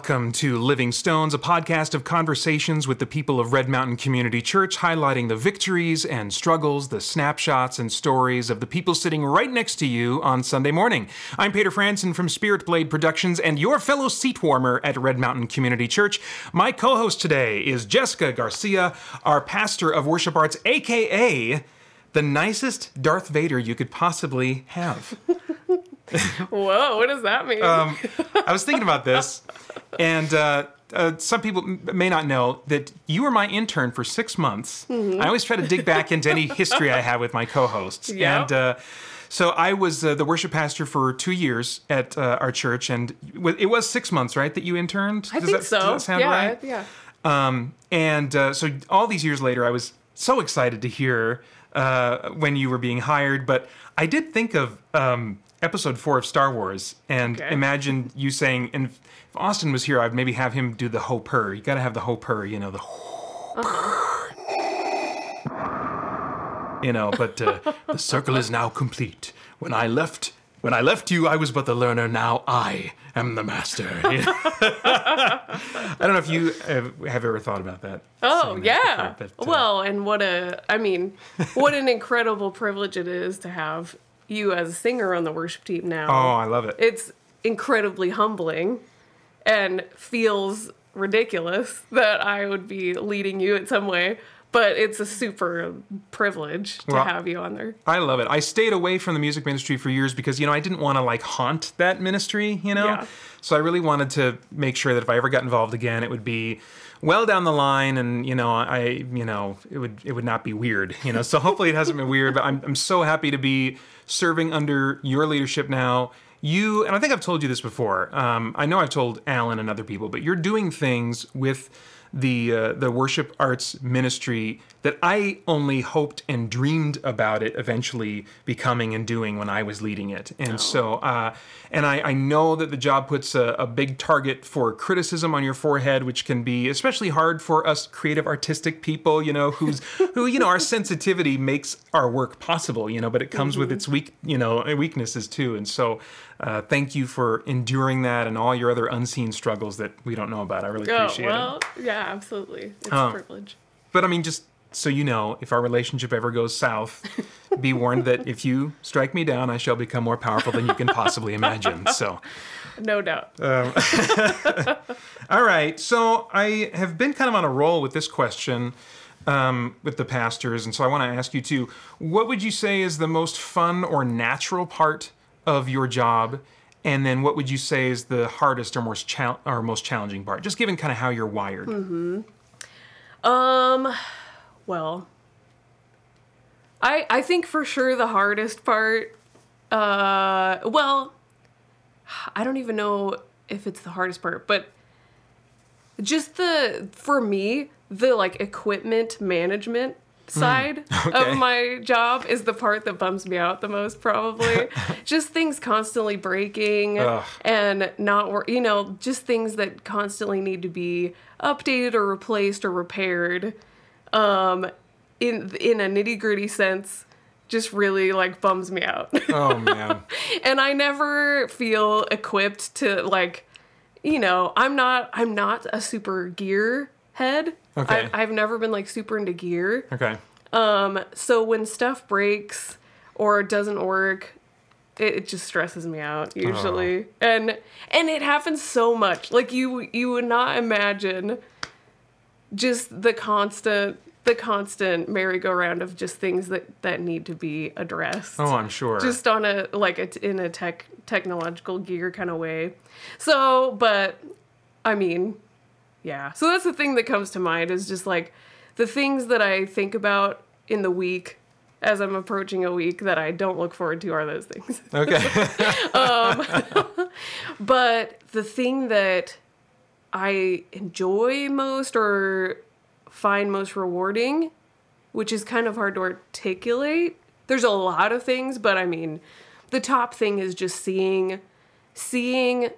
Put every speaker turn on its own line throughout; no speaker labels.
Welcome to Living Stones, a podcast of conversations with the people of Red Mountain Community Church, highlighting the victories and struggles, the snapshots and stories of the people sitting right next to you on Sunday morning. I'm Peter Franson from Spirit Blade Productions and your fellow seat warmer at Red Mountain Community Church. My co host today is Jessica Garcia, our pastor of worship arts, aka the nicest Darth Vader you could possibly have.
Whoa, what does that mean?
Um, I was thinking about this, and uh, uh, some people m- may not know that you were my intern for six months.
Mm-hmm.
I always try to dig back into any history I have with my co-hosts,
Yeah.
and uh, so I was uh, the worship pastor for two years at uh, our church, and w- it was six months, right, that you interned.
I
Does
think
that,
so.
Does that sound
yeah,
right?
yeah.
Um, and uh, so all these years later, I was so excited to hear uh, when you were being hired. But I did think of um, episode four of Star Wars and
Okay.
imagine you saying, and if Austin was here, I'd maybe have him do the ho purr. You got to have the ho purr, you know, the you know. But uh, the circle is now complete. When I left. When I left you, I was but the learner. Now I am the master. I don't know if you have, have ever thought about that.
Oh, yeah.
before, but, uh,
well, and what a, I mean, what an incredible privilege it is to have you as a singer on the worship team now.
oh, I love it.
It's incredibly humbling and feels ridiculous that I would be leading you in some way, but it's a super privilege to
Well,
have you on there.
I love it. I stayed away from the music ministry for years because you know I didn't want to like haunt that ministry, you know.
Yeah.
So I really wanted to make sure that if I ever got involved again, it would be well down the line, and you know, I you know it would it would not be weird, you know. So hopefully it hasn't been weird, but I'm I'm so happy to be serving under your leadership now. You and I think I've told you this before. Um, I know I've told Alan and other people, but you're doing things with the uh, the worship arts ministry that I only hoped and dreamed about it eventually becoming and doing when I was leading it. And so, uh, and I, I know that the job puts a, a big target for criticism on your forehead, which can be especially hard for us creative, artistic people. You know, who's who you know our sensitivity makes our work possible. You know, but it comes with its weak you know weaknesses too. And so. Uh, thank you for enduring that and all your other unseen struggles that we don't know about. I really
Oh,
appreciate it.
well, yeah, absolutely. It's a privilege.
But I mean, just so you know, if our relationship ever goes south, be warned that if you strike me down, I shall become more powerful than you can possibly imagine. So,
No doubt.
all right. So I have been kind of on a roll with this question um, with the pastors, and so I want to ask you too. What would you say is the most fun or natural part of your job? And then, what would you say is the hardest or most chal- or most challenging part? Just given kind of how you're wired.
Um, well, I I think for sure the hardest part. Uh, well, I don't even know if it's the hardest part, but just the for me the like equipment management side
okay.
of my job is the part that bums me out the most probably just things constantly breaking
Ugh.
and not wor- you know just things that constantly need to be updated or replaced or repaired um in in a nitty-gritty sense just really like bums me out
Oh man.
and I never feel equipped to like, you know, I'm not I'm not a super gear head.
Okay.
I, I've never been like super into gear.
Okay.
Um, so when stuff breaks or doesn't work, it, it just stresses me out usually, and and it happens so much. Like you you would not imagine just the constant the constant merry-go-round of just things that that need to be addressed
Oh, I'm sure.
just on a like a, in a tech technological gear kind of way so but i mean yeah so that's the thing that comes to mind is just like the things that i think about in the week as i'm approaching a week that i don't look forward to are those things
okay.
Um, but the thing that i enjoy most or find most rewarding which is kind of hard to articulate there's a lot of things but i mean the top thing is just seeing seeing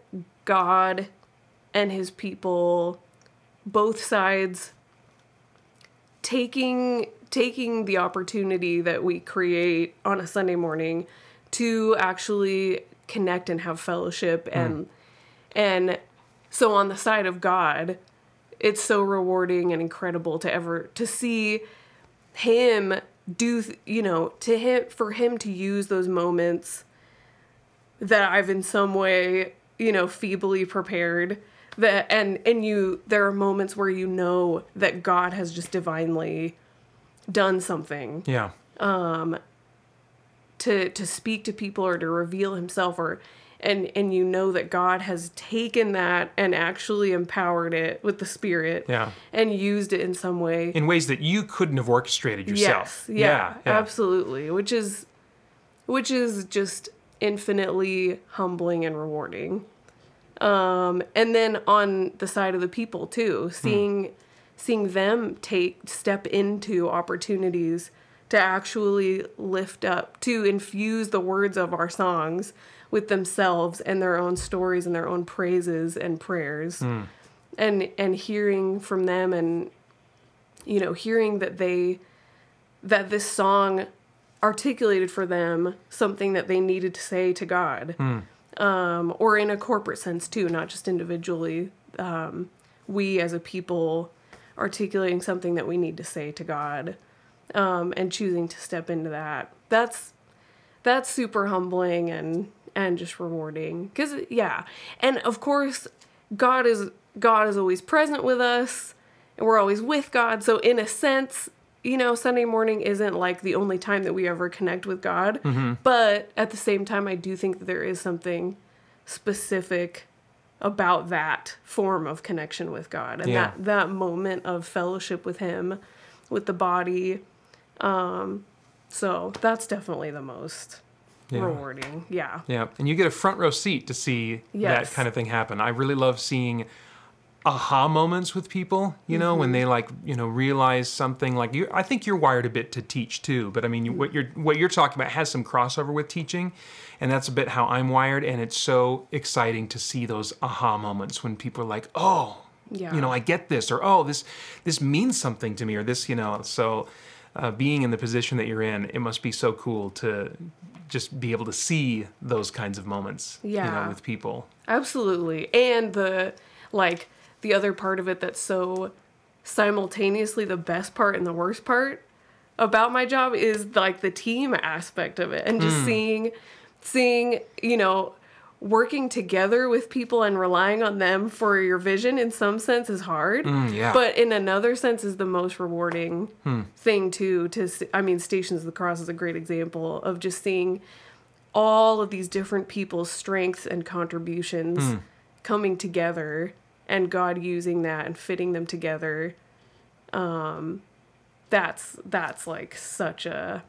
god and his people both sides taking taking the opportunity that we create on a Sunday morning to actually connect and have fellowship hmm. and and so on the side of God, it's so rewarding and incredible to ever to see him do you know to him for him to use those moments that I've in some way you know feebly prepared that and and you there are moments where you know that God has just divinely done something
Yeah.
Um to to speak to people or to reveal himself or and and you know that God has taken that and actually empowered it with the spirit
Yeah.
and used it in some way
In ways that you couldn't have orchestrated yourself.
Yes, yeah, absolutely. Which is, which is just infinitely humbling and rewarding. Um, and then on the side of the people too, seeing, seeing them take step into opportunities to actually lift up, to infuse the words of our songs with themselves and their own stories and their own praises and prayers, and and hearing from them and you know hearing that they that this song articulated for them something that they needed to say to God, um, or in a corporate sense too, not just individually. Um, we as a people articulating something that we need to say to God, um, and choosing to step into that. That's that's super humbling and and just rewarding because yeah and of course god is god is always present with us and we're always with god so in a sense you know sunday morning isn't like the only time that we ever connect with god but at the same time i do think that there is something specific about that form of connection with god and
Yeah.
that that moment of fellowship with him with the body um so that's definitely the most
Yeah.
rewarding yeah
Yeah, and you get a front row seat to see
Yes.
that kind of thing happen. I really love seeing aha moments with people, you know, when they like, you know, realize something like you I think you're wired a bit to teach too, but I mean, what you're what you're talking about has some crossover with teaching, and that's a bit how I'm wired and it's so exciting to see those aha moments when people are like, "Oh,
Yeah.
you know, I get this," or "Oh, this this means something to me," or this, you know, so uh, being in the position that you're in, it must be so cool to just be able to see those kinds of moments, you know,
Yeah.
with people.
Absolutely. And the like the other part of it that's so simultaneously the best part and the worst part about my job is like the team aspect of it and just
Hmm.
seeing seeing, you know, working together with people and relying on them for your vision in some sense is hard.
Mm, yeah.
But in another sense is the most rewarding thing too to i mean Stations of the Cross is a great example of just seeing all of these different people's strengths and contributions coming together and God using that and fitting them together um that's that's like such a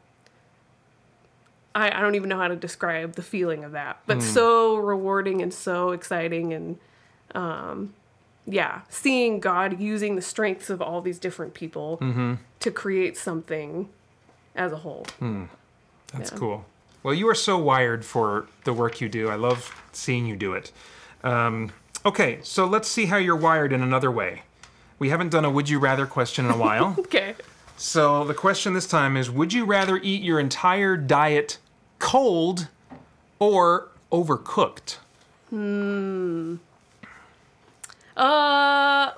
I, I don't even know how to describe the feeling of that but so rewarding and so exciting and um yeah seeing God using the strengths of all these different people to create something as a whole
That's
Yeah.
cool. Well, you are so wired for the work you do. I love seeing you do it. Um, okay, so let's see how you're wired in another way. We haven't done a would you rather question in a while.
okay
so the question this time is would you rather eat your entire diet cold or overcooked? Hmm.
Uh,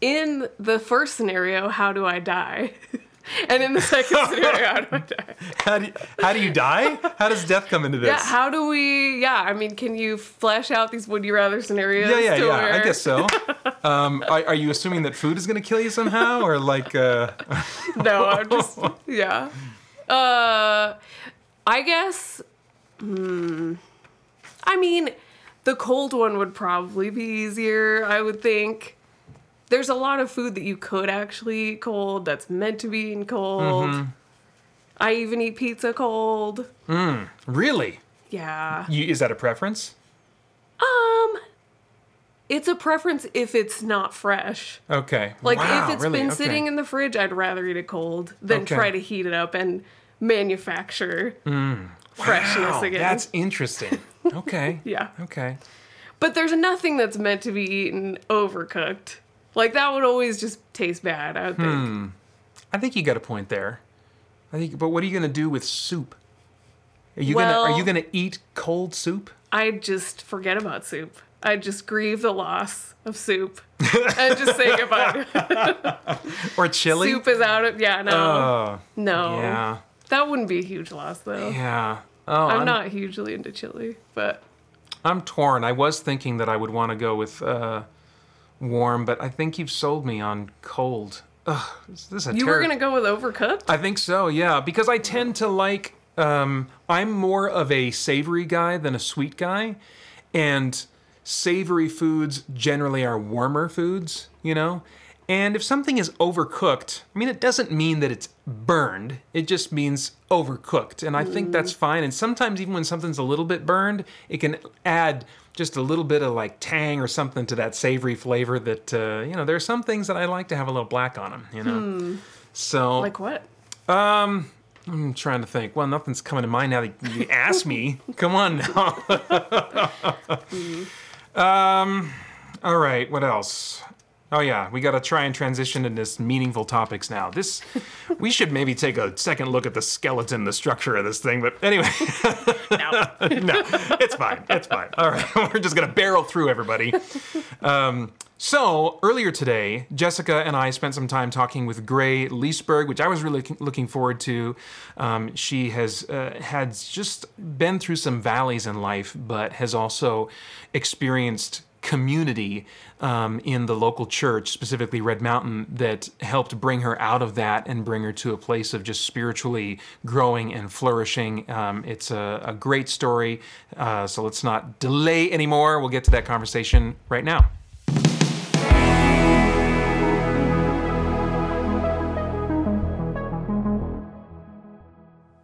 in the first scenario, how do I die? and in the second scenario, how do I die?
How do you, how do you die? How does death come into this?
Yeah, how do we? Yeah, I mean, can you flesh out these would you rather scenarios?
yeah, yeah, yeah. I guess so. Um, are, are you assuming that food is going to kill you somehow, or like? Uh,
No, I'm just yeah. Uh, I guess. Hmm. I mean, the cold one would probably be easier. I would think. There's a lot of food that you could actually eat cold that's meant to be eaten cold.
Mm-hmm.
I even eat pizza cold.
really?
Yeah.
You, is that a preference?
Um, it's a preference if it's not fresh.
Okay.
Like
Wow,
if it's
really?
been
Okay.
sitting in the fridge, I'd rather eat it cold than
Okay.
try to heat it up and manufacture freshness
Wow,
again.
That's interesting. Okay.
yeah.
Okay.
But there's nothing that's meant to be eaten overcooked. Like that would always just taste bad, I would think.
Hmm. I think you got a point there. I think, but what are you going to do with soup? Are you gonna Are you gonna eat cold soup?
I just forget about soup. I'd just grieve the loss of soup and just say goodbye.
Or chili.
soup is out of yeah no
Oh,
no
yeah,
that wouldn't be a huge loss though.
yeah. Oh,
I'm, not hugely into chili, but
I'm torn. I was thinking that I would want to go with uh, warm, but I think you've sold me on cold. Ugh, this is a
you
terri-
were gonna go with overcooked.
I think so, yeah, because I tend to like. Um, I'm more of a savory guy than a sweet guy, and savory foods generally are warmer foods, you know. And if something is overcooked, I mean, it doesn't mean that it's burned. It just means overcooked, and I think that's fine. And sometimes even when something's a little bit burned, it can add just a little bit of like tang or something to that savory flavor. That uh, you know, there are some things that I like to have a little black on them. You know. So
Like what?
um, I'm trying to think. Well, nothing's coming to mind now that you asked me. Come on now. um, all right. What else? Oh yeah, we got to try and transition into this meaningful topics now. This, we should maybe take a second look at the skeleton, the structure of this thing. But anyway,
No.
no, it's fine. It's fine. All right, we're just gonna barrel through everybody. Um, so earlier today, Jessica and I spent some time talking with Gray Leesberg, which I was really looking forward to. Um, she has uh, had just been through some valleys in life, but has also experienced community um, in the local church, specifically Red Mountain, that helped bring her out of that and bring her to a place of just spiritually growing and flourishing. Um, it's a, a great story. Uh, so let's not delay anymore. We'll get to that conversation right now.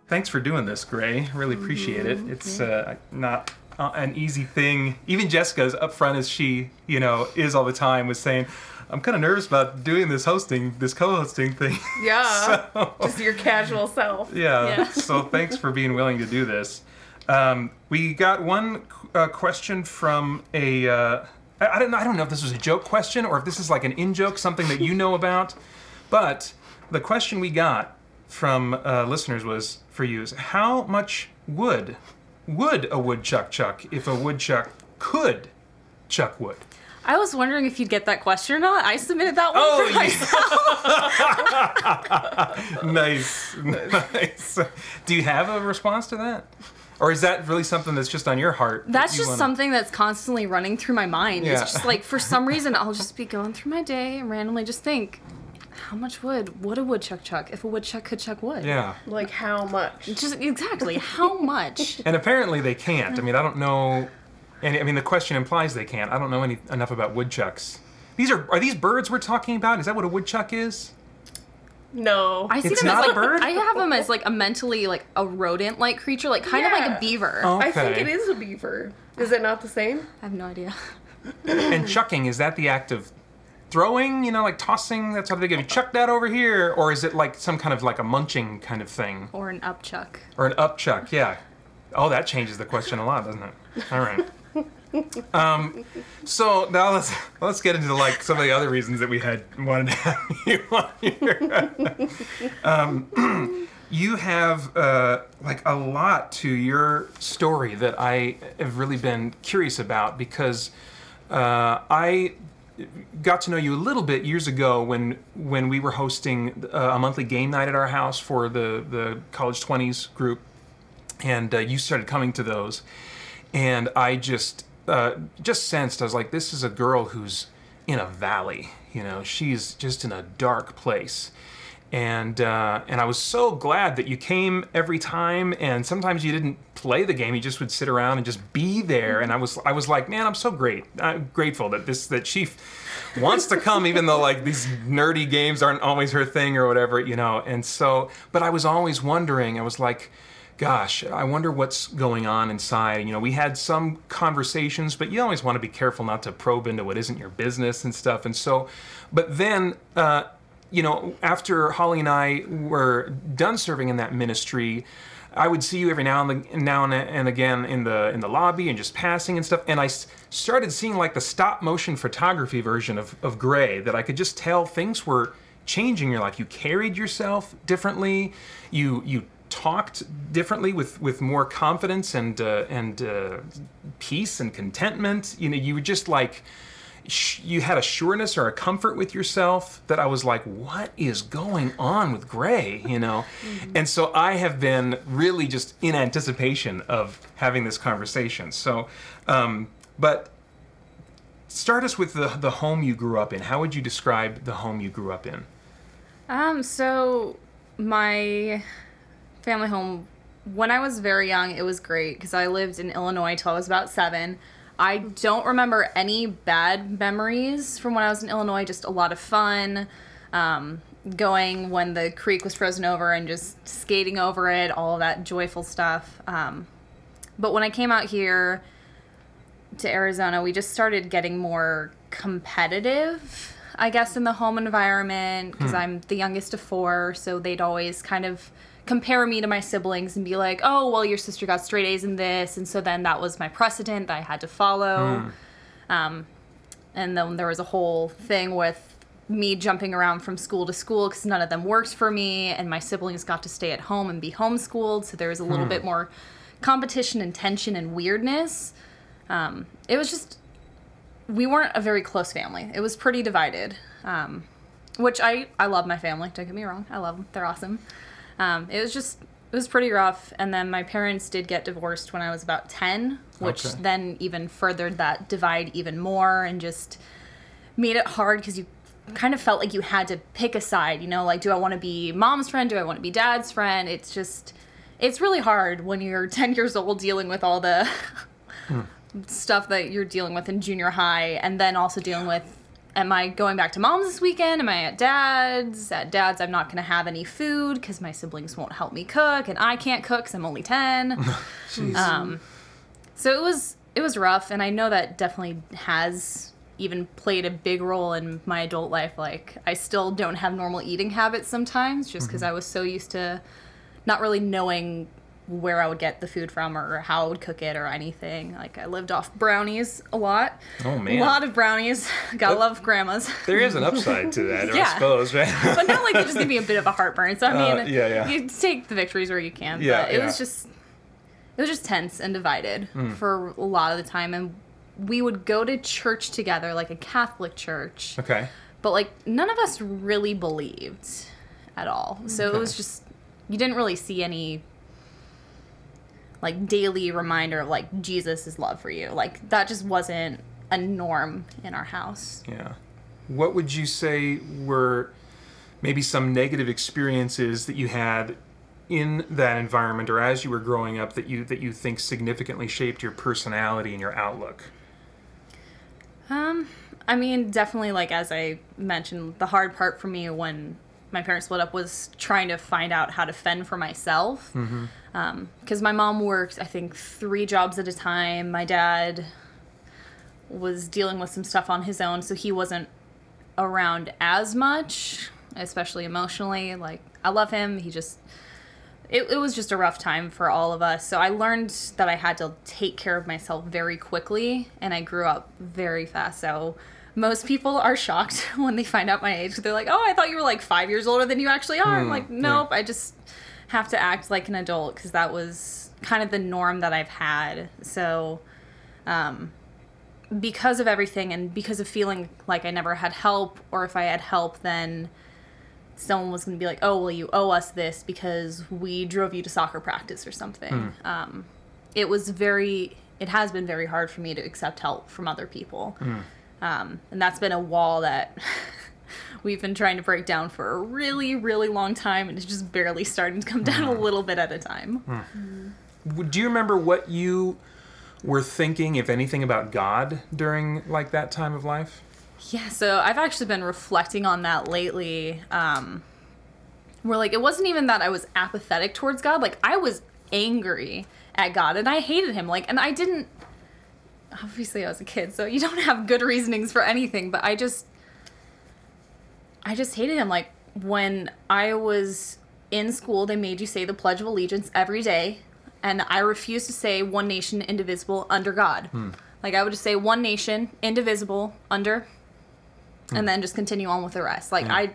Thanks for doing this, Gray. Really appreciate it. It's uh, not uh, an easy thing. Even Jessica's upfront as she, you know, is all the time, was saying, "I'm kind of nervous about doing this hosting, this co-hosting thing."
Yeah.
So-
Just your casual self.
yeah.
Yeah.
so thanks for being willing to do this. Um, we got one uh, question from a. Uh, I, I don't know. I don't know if this was a joke question or if this is like an in joke, something that you know about. But the question we got from uh, listeners was for you is how much wood would a woodchuck chuck if a woodchuck could chuck wood?
I was wondering if you'd get that question or not. I submitted that one
Oh,
for
yeah.
myself.
nice, nice. Do you have a response to that? Or is that really something that's just on your heart? that
That's
you
just
wanna-
something that's constantly running through my mind.
Yeah.
It's just like for some reason I'll just be going through my day and randomly just think, how much wood would a woodchuck chuck if a woodchuck could chuck wood?
Yeah.
Like how much?
Just exactly how much?
And apparently they can't. I mean, I don't know. And I mean, the question implies they can't. I don't know any enough about woodchucks. These are are these birds we're talking about? Is that what a woodchuck is?
No.
I see
It's
them as
not a
like
bird?
I have them as like a mentally like a rodent like creature, like kind of like a beaver.
Oh.
I think it is a beaver. Is it not the same?
I have no idea.
And chucking is that the act of throwing? You know, like tossing. That's what they give you. Chuck that over here, or is it like some kind of like a munching kind of thing,
Or an upchuck.
or an upchuck? Yeah. Oh, that changes the question a lot, doesn't it? All right. Um, so now let's let's get into like some of the other reasons that we had wanted to have you on here. um, you have uh, like a lot to your story that I have really been curious about because uh, I got to know you a little bit years ago when when we were hosting uh, a monthly game night at our house for the the college 20s group. And uh, you started coming to those. And i just uh, just sensed i was like this is a girl who's in a valley you know? She's just in a dark place and uh, and I was so glad that you came every time. And sometimes you didn't play the game; you just would sit around and just be there. And I was I was like, man, I'm so great. I'm grateful that this that she wants to come, even though like these nerdy games aren't always her thing or whatever, you know. And so, but I was always wondering. I was like. Gosh, I wonder what's going on inside. You know, we had some conversations, but you always want to be careful not to probe into what isn't your business and stuff. And so, but then, uh, you know, after Holly and I were done serving in that ministry, I would see you every now and now and, again in the in the lobby and just passing and stuff. And I started seeing like the stop motion photography version of of Gray that I could just tell things were changing in your life. You carried yourself differently. You you talked differently with with more confidence and uh, and uh, peace and contentment. You know, you were just like sh- you had a sureness or a comfort with yourself that I was like, what is going on with Gray? You know, and so I have been really just in anticipation of having this conversation. So, um, but start us with the the home you grew up in. How would you describe the home you grew up in?
Um, so my family home, when I was very young, it was great because I lived in Illinois till I was about seven. I don't remember any bad memories from when I was in Illinois, just a lot of fun. Um, going when the creek was frozen over and just skating over it, all that joyful stuff. Um, but when I came out here to Arizona, we just started getting more competitive, I guess, in the home environment because I'm the youngest of four. So they'd always kind of compare me to my siblings and be like, oh, well, your sister got straight A's in this. And so then that was my precedent that I had to follow. Um, and then there was a whole thing with me jumping around from school to school because none of them worked for me, and my siblings got to stay at home and be homeschooled. So there was a little bit more competition and tension and weirdness. Um, it was just we weren't a very close family. It was pretty divided. Um, which I I love my family. Don't get me wrong. I love them. They're awesome. Um, it was just it was pretty rough. And then my parents did get divorced when I was about ten, which
Okay.
then even furthered that divide even more and just made it hard because you kind of felt like you had to pick a side. You know, like do I want to be mom's friend? Do I want to be dad's friend? It's just it's really hard when you're 10 years old dealing with all the stuff that you're dealing with in junior high and then also dealing with am I going back to mom's this weekend? Am I at dad's? At dad's, I'm not going to have any food because my siblings won't help me cook and I can't cook because I'm only 10. Um, so it was it was rough, and I know that definitely has even played a big role in my adult life. Like I still don't have normal eating habits sometimes, just because I was so used to not really knowing where I would get the food from or how I would cook it or anything. Like I lived off brownies a lot.
Oh, man.
a lot of brownies. Gotta love grandmas.
there is an upside to that, I
Yeah.
suppose, right?
but not like they just give me a bit of a heartburn. So I
Uh,
mean,
yeah, yeah.
you take the victories where you can.
Yeah,
but it was just it was just tense and divided
Hmm.
for a lot of the time, and we would go to church together, like a Catholic church,
okay.
but like none of us really believed at all. So it was just you didn't really see any like daily reminder of like Jesus' love for you. Like that just wasn't a norm in our house.
Yeah. What would you say were maybe some negative experiences that you had in that environment or as you were growing up that you that you think significantly shaped your personality and your outlook?
Um, I mean, definitely, like as I mentioned, the hard part for me when my parents split up was trying to find out how to fend for myself. Mm-hmm. Um, because my mom worked, I think, three jobs at a time. My dad was dealing with some stuff on his own, so he wasn't around as much, especially emotionally. Like, I love him. He just it, it was just a rough time for all of us. So I learned that I had to take care of myself very quickly, and I grew up very fast. So most people are shocked when they find out my age. They're like, "Oh, I thought you were like five years older than you actually are." I'm like, "Nope, I just have to act like an adult because that was kind of the norm that I've had." So, um, because of everything, and because of feeling like I never had help, or if I had help, then someone was going to be like, "Oh, well, you owe us this because we drove you to soccer practice or something." Um, it was very, it has been very hard for me to accept help from other people, um, and that's been a wall that we've been trying to break down for a really, really long time, and it's just barely starting to come down a little bit at a time.
W- Do you remember what you were thinking, if anything, about God during like that time of life?
Yeah, so I've actually been reflecting on that lately. Um, where like it wasn't even that I was apathetic towards God, like I was angry at God and I hated him. Like, and I didn't. Obviously, I was a kid, so you don't have good reasonings for anything. But I just, I just hated him. Like when I was in school, they made you say the Pledge of Allegiance every day, and I refused to say "One Nation, Indivisible, under God." Hmm. Like I would just say "One Nation, Indivisible, under," and hmm. then just continue on with the rest. Like I,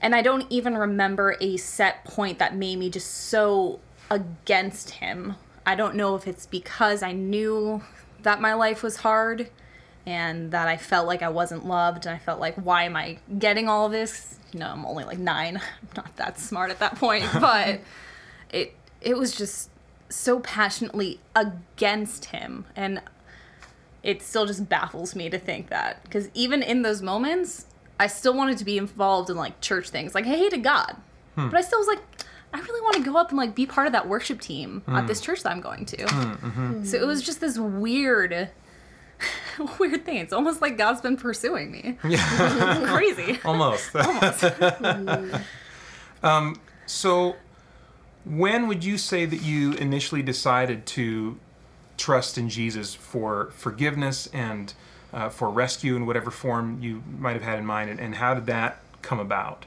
And I don't even remember a set point that made me just so against him. I don't know if it's because I knew that my life was hard and that I felt like I wasn't loved and I felt like why am I getting all this? You know, I'm only like 9. I'm not that smart at that point, but it it was just so passionately against him. And it still just baffles me to think that. Because even in those moments i still wanted to be involved in like church things. Like i hated god. Hmm. But i still was like i really want to go up and like be part of that worship team at this church that i'm going to. So it was just this weird weird thing. It's almost like god's been pursuing me.
Yeah,
crazy.
Almost. um, so, when would you say that you initially decided to trust in Jesus for forgiveness and uh, for rescue in whatever form you might have had in mind, and, and how did that come about?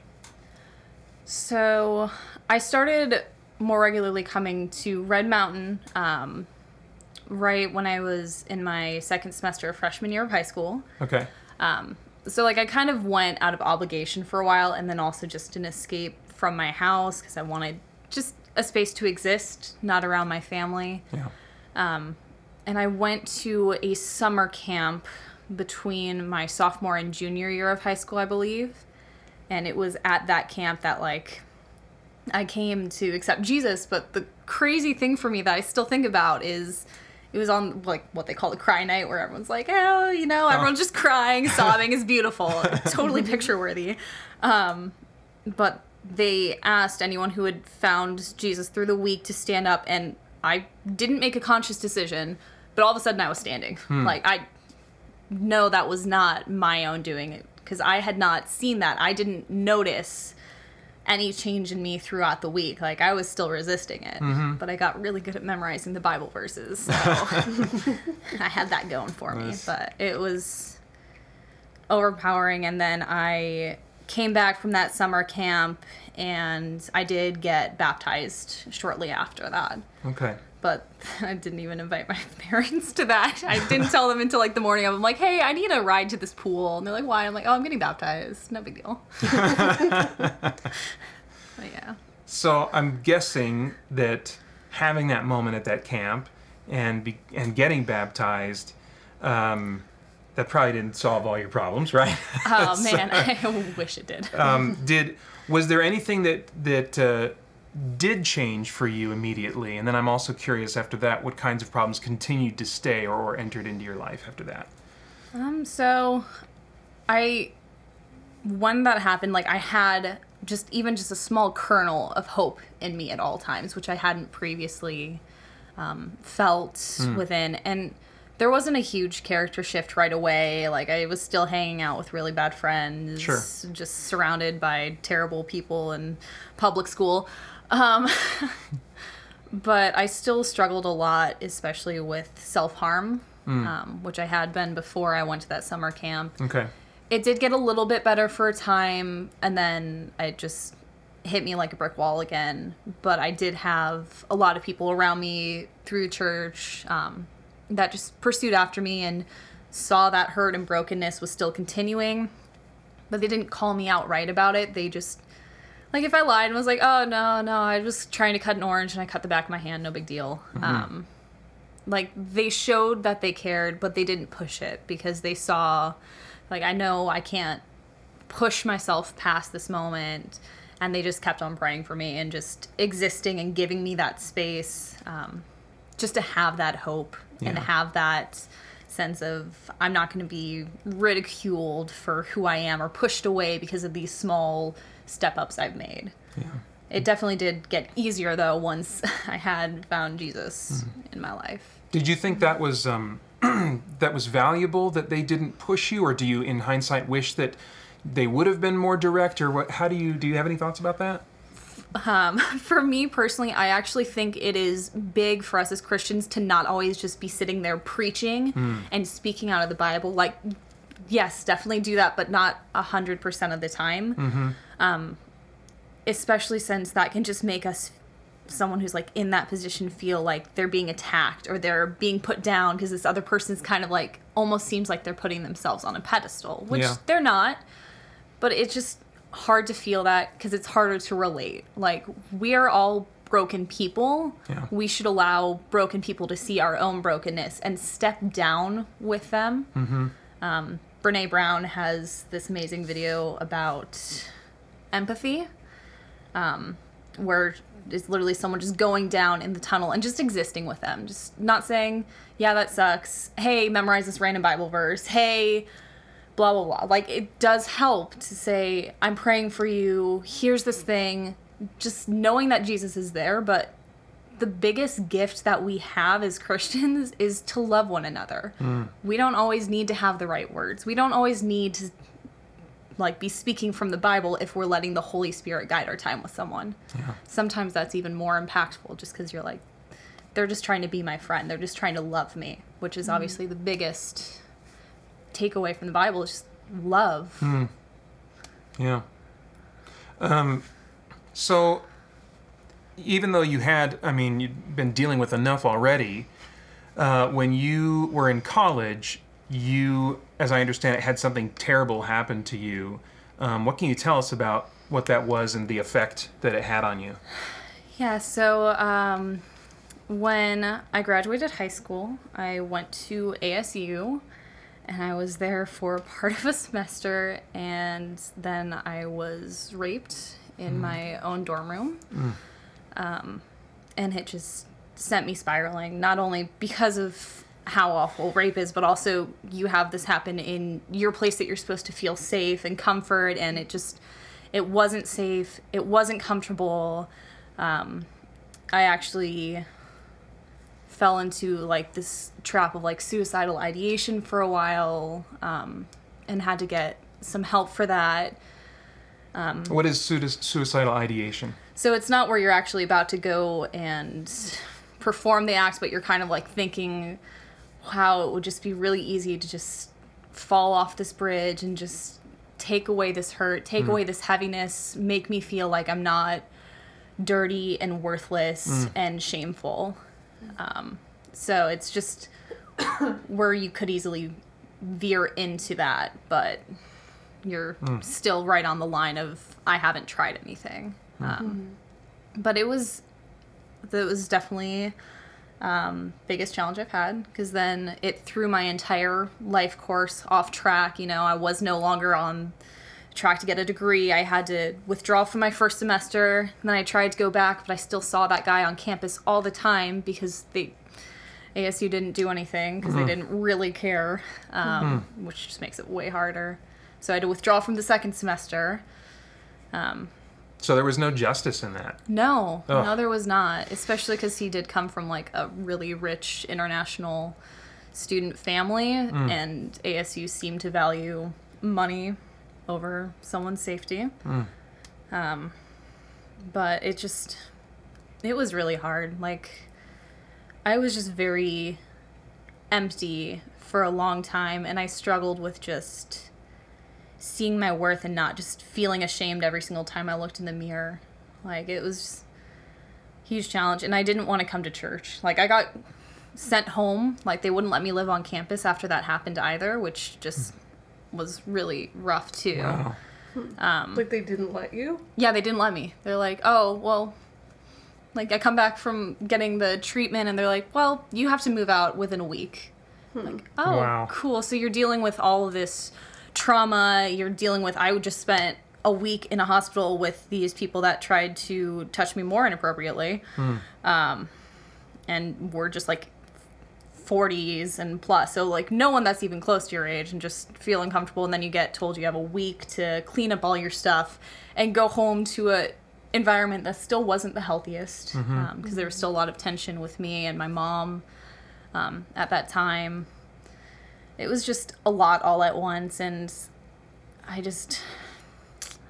So I started more regularly coming to Red Mountain um, right when I was in my second semester of freshman year of high school.
Okay.
So like I kind of went out of obligation for a while, and then also just an escape from my house because I wanted just a space to exist, not around my family.
Yeah.
and I went to a summer camp between my sophomore and junior year of high school, I believe. And it was at that camp that like I came to accept Jesus, but the crazy thing for me that I still think about is it was on like what they call a cry night where everyone's like, "Oh, you know, everyone's just crying, sobbing is beautiful." totally picture worthy. Um, but they asked anyone who had found Jesus through the week to stand up and I didn't make a conscious decision, but all of a sudden I was standing. Like I know that was not my own doing because I had not seen that. I didn't notice any change in me throughout the week. Like I was still resisting it, mm-hmm. but I got really good at memorizing the Bible verses. So I had that going for me. But it was overpowering and then I came back from that summer camp and I did get baptized shortly after that
Okay.
But I didn't even invite my parents to that. I didn't tell them until like the morning of. I'm like, hey, I need a ride to this pool, and they're like, why? I'm like, oh, I'm getting baptized. No big deal. but yeah.
So I'm guessing that having that moment at that camp and be, and getting baptized, um, that probably didn't solve all your problems, right?
Oh man, I wish it did.
um, did was there anything that that uh, did change for you immediately? And then I'm also curious after that, what kinds of problems continued to stay or, or entered into your life after that?
Um, so I when that happened, like I had just even just a small kernel of hope in me at all times, which I hadn't previously um, felt within. And there wasn't a huge character shift right away. Like I was still hanging out with really bad friends,
Sure.
just surrounded by terrible people in public school. Um, but I still struggled a lot, especially with self harm, um, which I had been before I went to that summer camp.
Okay.
It did get a little bit better for a time, and then it just hit me like a brick wall again. But I did have a lot of people around me through church um, that just pursued after me and saw that hurt and brokenness was still continuing. But they didn't call me out right about it. They just like if I lied and was like, "Oh no, no, I was trying to cut an orange and I cut the back of my hand, no big deal." Um, like they showed that they cared, but they didn't push it because they saw, like I know I can't push myself past this moment, and they just kept on praying for me and just existing and giving me that space, um, just to have that hope and have that sense of I'm not going to be ridiculed for who I am or pushed away because of these small step ups I've made.
Yeah.
It definitely did get easier though once I had found Jesus
Mm-hmm.
in my life.
Did you think that was um, that was valuable that they didn't push you, or do you, in hindsight, wish that they would have been more direct, or what? How do you do? You have any thoughts about that?
For me personally, I actually think it is big for us as Christians to not always just be sitting there preaching and speaking out of the Bible. Like, yes, definitely do that, but not a hundred percent of the time. Um, especially since that can just make us someone who's like in that position feel like they're being attacked or they're being put down because this other person's kind of like almost seems like they're putting themselves on a pedestal, which
Yeah.
they're not. But it's just hard to feel that because it's harder to relate. Like we are all broken people.
Yeah.
We should allow broken people to see our own brokenness and step down with them. Mm-hmm. Um, Brene Brown has this amazing video about empathy, um, where it's literally someone just going down in the tunnel and just existing with them, just not saying, "Yeah, that sucks." Hey, memorize this random Bible verse. Hey, blah blah blah. Like it does help to say, "I'm praying for you. Here's this thing." Just knowing that Jesus is there, but the biggest gift that we have as Christians is to love one another. We don't always need to have the right words. We don't always need to like be speaking from the Bible if we're letting the Holy Spirit guide our time with someone. Yeah. Sometimes that's even more impactful just cuz you're like they're just trying to be my friend. They're just trying to love me, which is obviously the biggest takeaway from the Bible is just love.
Yeah. Um, so, even though you had, I mean, you'd been dealing with enough already, uh, when you were in college, you, as I understand it, had something terrible happen to you. Um, what can you tell us about what that was and the effect that it had on you?
Yeah, so um, when I graduated high school, I went to ASU and I was there for part of a semester, and then I was raped in my own dorm room. Um, and it just sent me spiraling, not only because of how awful rape is, but also you have this happen in your place that you're supposed to feel safe and comfort, and it just, it wasn't safe, it wasn't comfortable. Um, I actually fell into like this trap of like suicidal ideation for a while um, and had to get some help for that.
What is sui- suicidal ideation?
So it's not where you're actually about to go and perform the act, but you're kind of like thinking how it would just be really easy to just fall off this bridge and just take away this hurt, take hmm. away this heaviness, make me feel like I'm not dirty and worthless hmm. and shameful. Um, so it's just where you could easily veer into that, but you're hmm. still right on the line of I haven't tried anything. Um, but it was that was definitely um, biggest challenge I've had because then it threw my entire life course off track. You know, I was no longer on track to get a degree. I had to withdraw from my first semester. And then I tried to go back, but I still saw that guy on campus all the time because they ASU didn't do anything because they didn't really care, um, which just makes it way harder. So I had to withdraw from the second semester. Um,
So there was no justice in that.
no,
Ugh.
no, there was not. Especially because he did come from like a really rich international student family, and ASU seemed to value money over someone's safety. Um, but it just, it was really hard. Like, I was just very empty for a long time, and I struggled with just seeing my worth and not just feeling ashamed every single time I looked in the mirror. Like it was just a huge challenge and I didn't want to come to church. Like I got sent home, like they wouldn't let me live on campus after that happened either, which just was really rough too.
Wow.
Um, like they didn't let you?
Yeah, they didn't let me. They're like, "Oh, well, like I come back from getting the treatment and they're like, "Well, you have to move out within a week." Like, hmm. "Oh,
Wow.
cool. So you're dealing with all of this trauma. You're dealing with I just spent a week in a hospital with these people that tried to touch me more inappropriately. Um and we're just like 40s and plus. So like no one that's even close to your age and just feel uncomfortable and then you get told you have a week to clean up all your stuff and go home to a environment that still wasn't the healthiest because there was still a lot of tension with me and my mom um, at that time. It was just a lot all at once and I just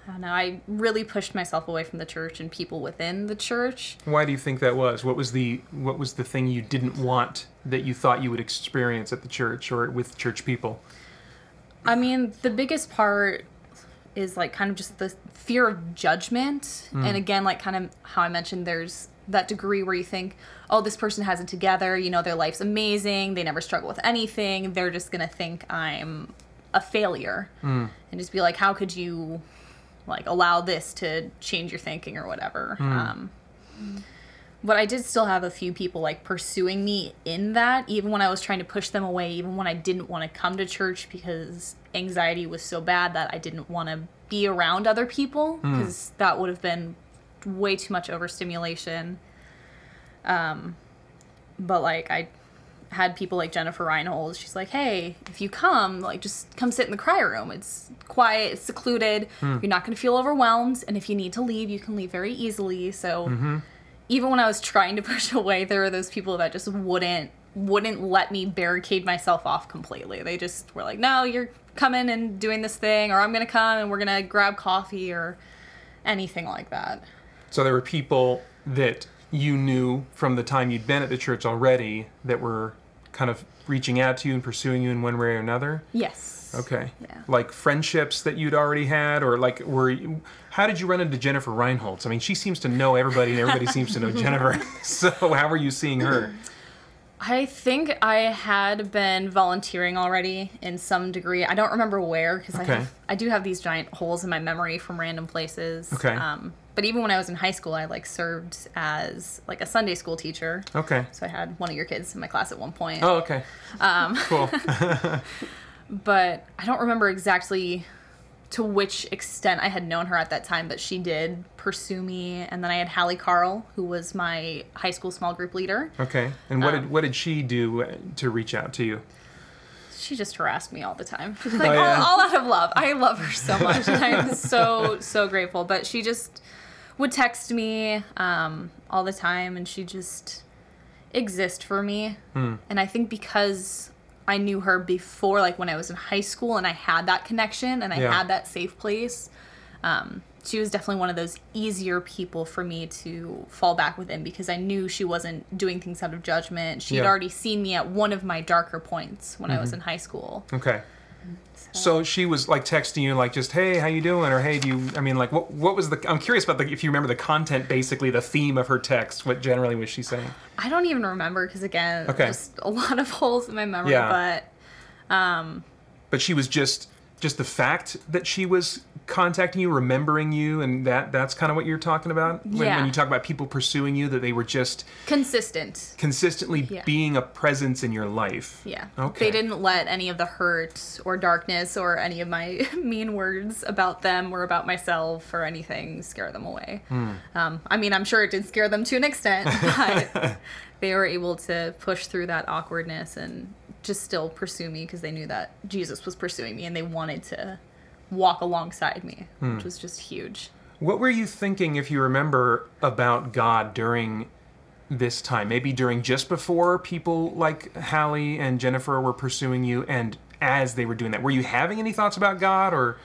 I don't know. I really pushed myself away from the church and people within the church.
Why do you think that was? What was the what was the thing you didn't want that you thought you would experience at the church or with church people?
I mean, the biggest part is like kind of just the fear of judgment. And mm. again, like kind of how I mentioned, there's that degree where you think, oh, this person has it together. You know, their life's amazing. They never struggle with anything. They're just going to think I'm a failure. Hmm. And just be like, how could you like allow this to change your thinking or whatever. Hmm. Um, but I did still have a few people like pursuing me in that, even when I was trying to push them away, even when I didn't want to come to church because anxiety was so bad that I didn't want to be around other people hmm. because that would have been way too much overstimulation. Um, but like I had people like Jennifer Reinhold. She's like, "Hey, if you come, like, just come sit in the cry room. It's quiet, it's secluded. You're not going to feel overwhelmed, and if you need to leave, you can leave very easily." So, even when I was trying to push away, there were those people that just wouldn't wouldn't let me barricade myself off completely. They just were like, "No, you're coming and doing this thing, or I'm going to come and we're going to grab coffee or anything like that."
So there were people that you knew from the time you'd been at the church already that were kind of reaching out to you and pursuing you in one way or another.
Yes.
Okay.
Yeah.
Like friendships that you'd already had, or like were you, how did you run into Jennifer Reinholtz? I mean, she seems to know everybody, and everybody seems to know Jennifer. So how were you seeing her?
I think I had been volunteering already in some degree. I don't remember where because
Okay.
I have, I do have these giant holes in my memory from random places.
Okay.
Um, but even when I was in high school, I like served as like a Sunday school teacher.
Okay.
So I had one of your kids in my class at one point.
Oh, okay. Um, cool.
But I don't remember exactly to which extent I had known her at that time, but she did pursue me. And then I had Hallie Carl, who was my high school small group leader.
Okay. And what
Um,
did what did she do uh, to reach out to you?
she just harassed me all the time. Like
Oh, yeah.
all, all out of love. I love her so much. I'm so so grateful. But she just would text me um, all the time, and she just exist for me.
Hmm.
And I think because I knew her before, like when I was in high school, and I had that connection, and I
Yeah.
had that safe place. Um, she was definitely one of those easier people for me to fall back within because I knew she wasn't doing things out of judgment. She'd
Yeah. Mm-hmm.
already seen me at one of my darker points when I was in high school.
Okay. So she was like texting you, like just "Hey, how you doing?" or "Hey, do you?" I mean, like what? What was the? I'm curious about the if you remember the content, basically the theme of her text. What generally was she saying?
I don't even remember because again,
Okay.
just a lot of holes in my memory.
Yeah.
But um,
But she was just just the fact that she was contacting you, remembering you, and that that's kind of what you're talking about when,
Yeah.
when you talk about people pursuing you. That they were just
consistent.
consistently
Yeah.
being a presence in your life.
Yeah.
Okay.
They didn't let any of the hurt or darkness or any of my mean words about them or about myself or anything scare them away.
Hmm.
Um, I mean, I'm sure it did scare them to an extent, but they were able to push through that awkwardness and just still pursue me because they knew that Jesus was pursuing me and they wanted to walk alongside me,
Hmm.
which was just huge.
What were you thinking, if you remember, about God during this time? Maybe during just before people like Hallie and Jennifer were pursuing you, and as they were doing that, were you having any thoughts about God, or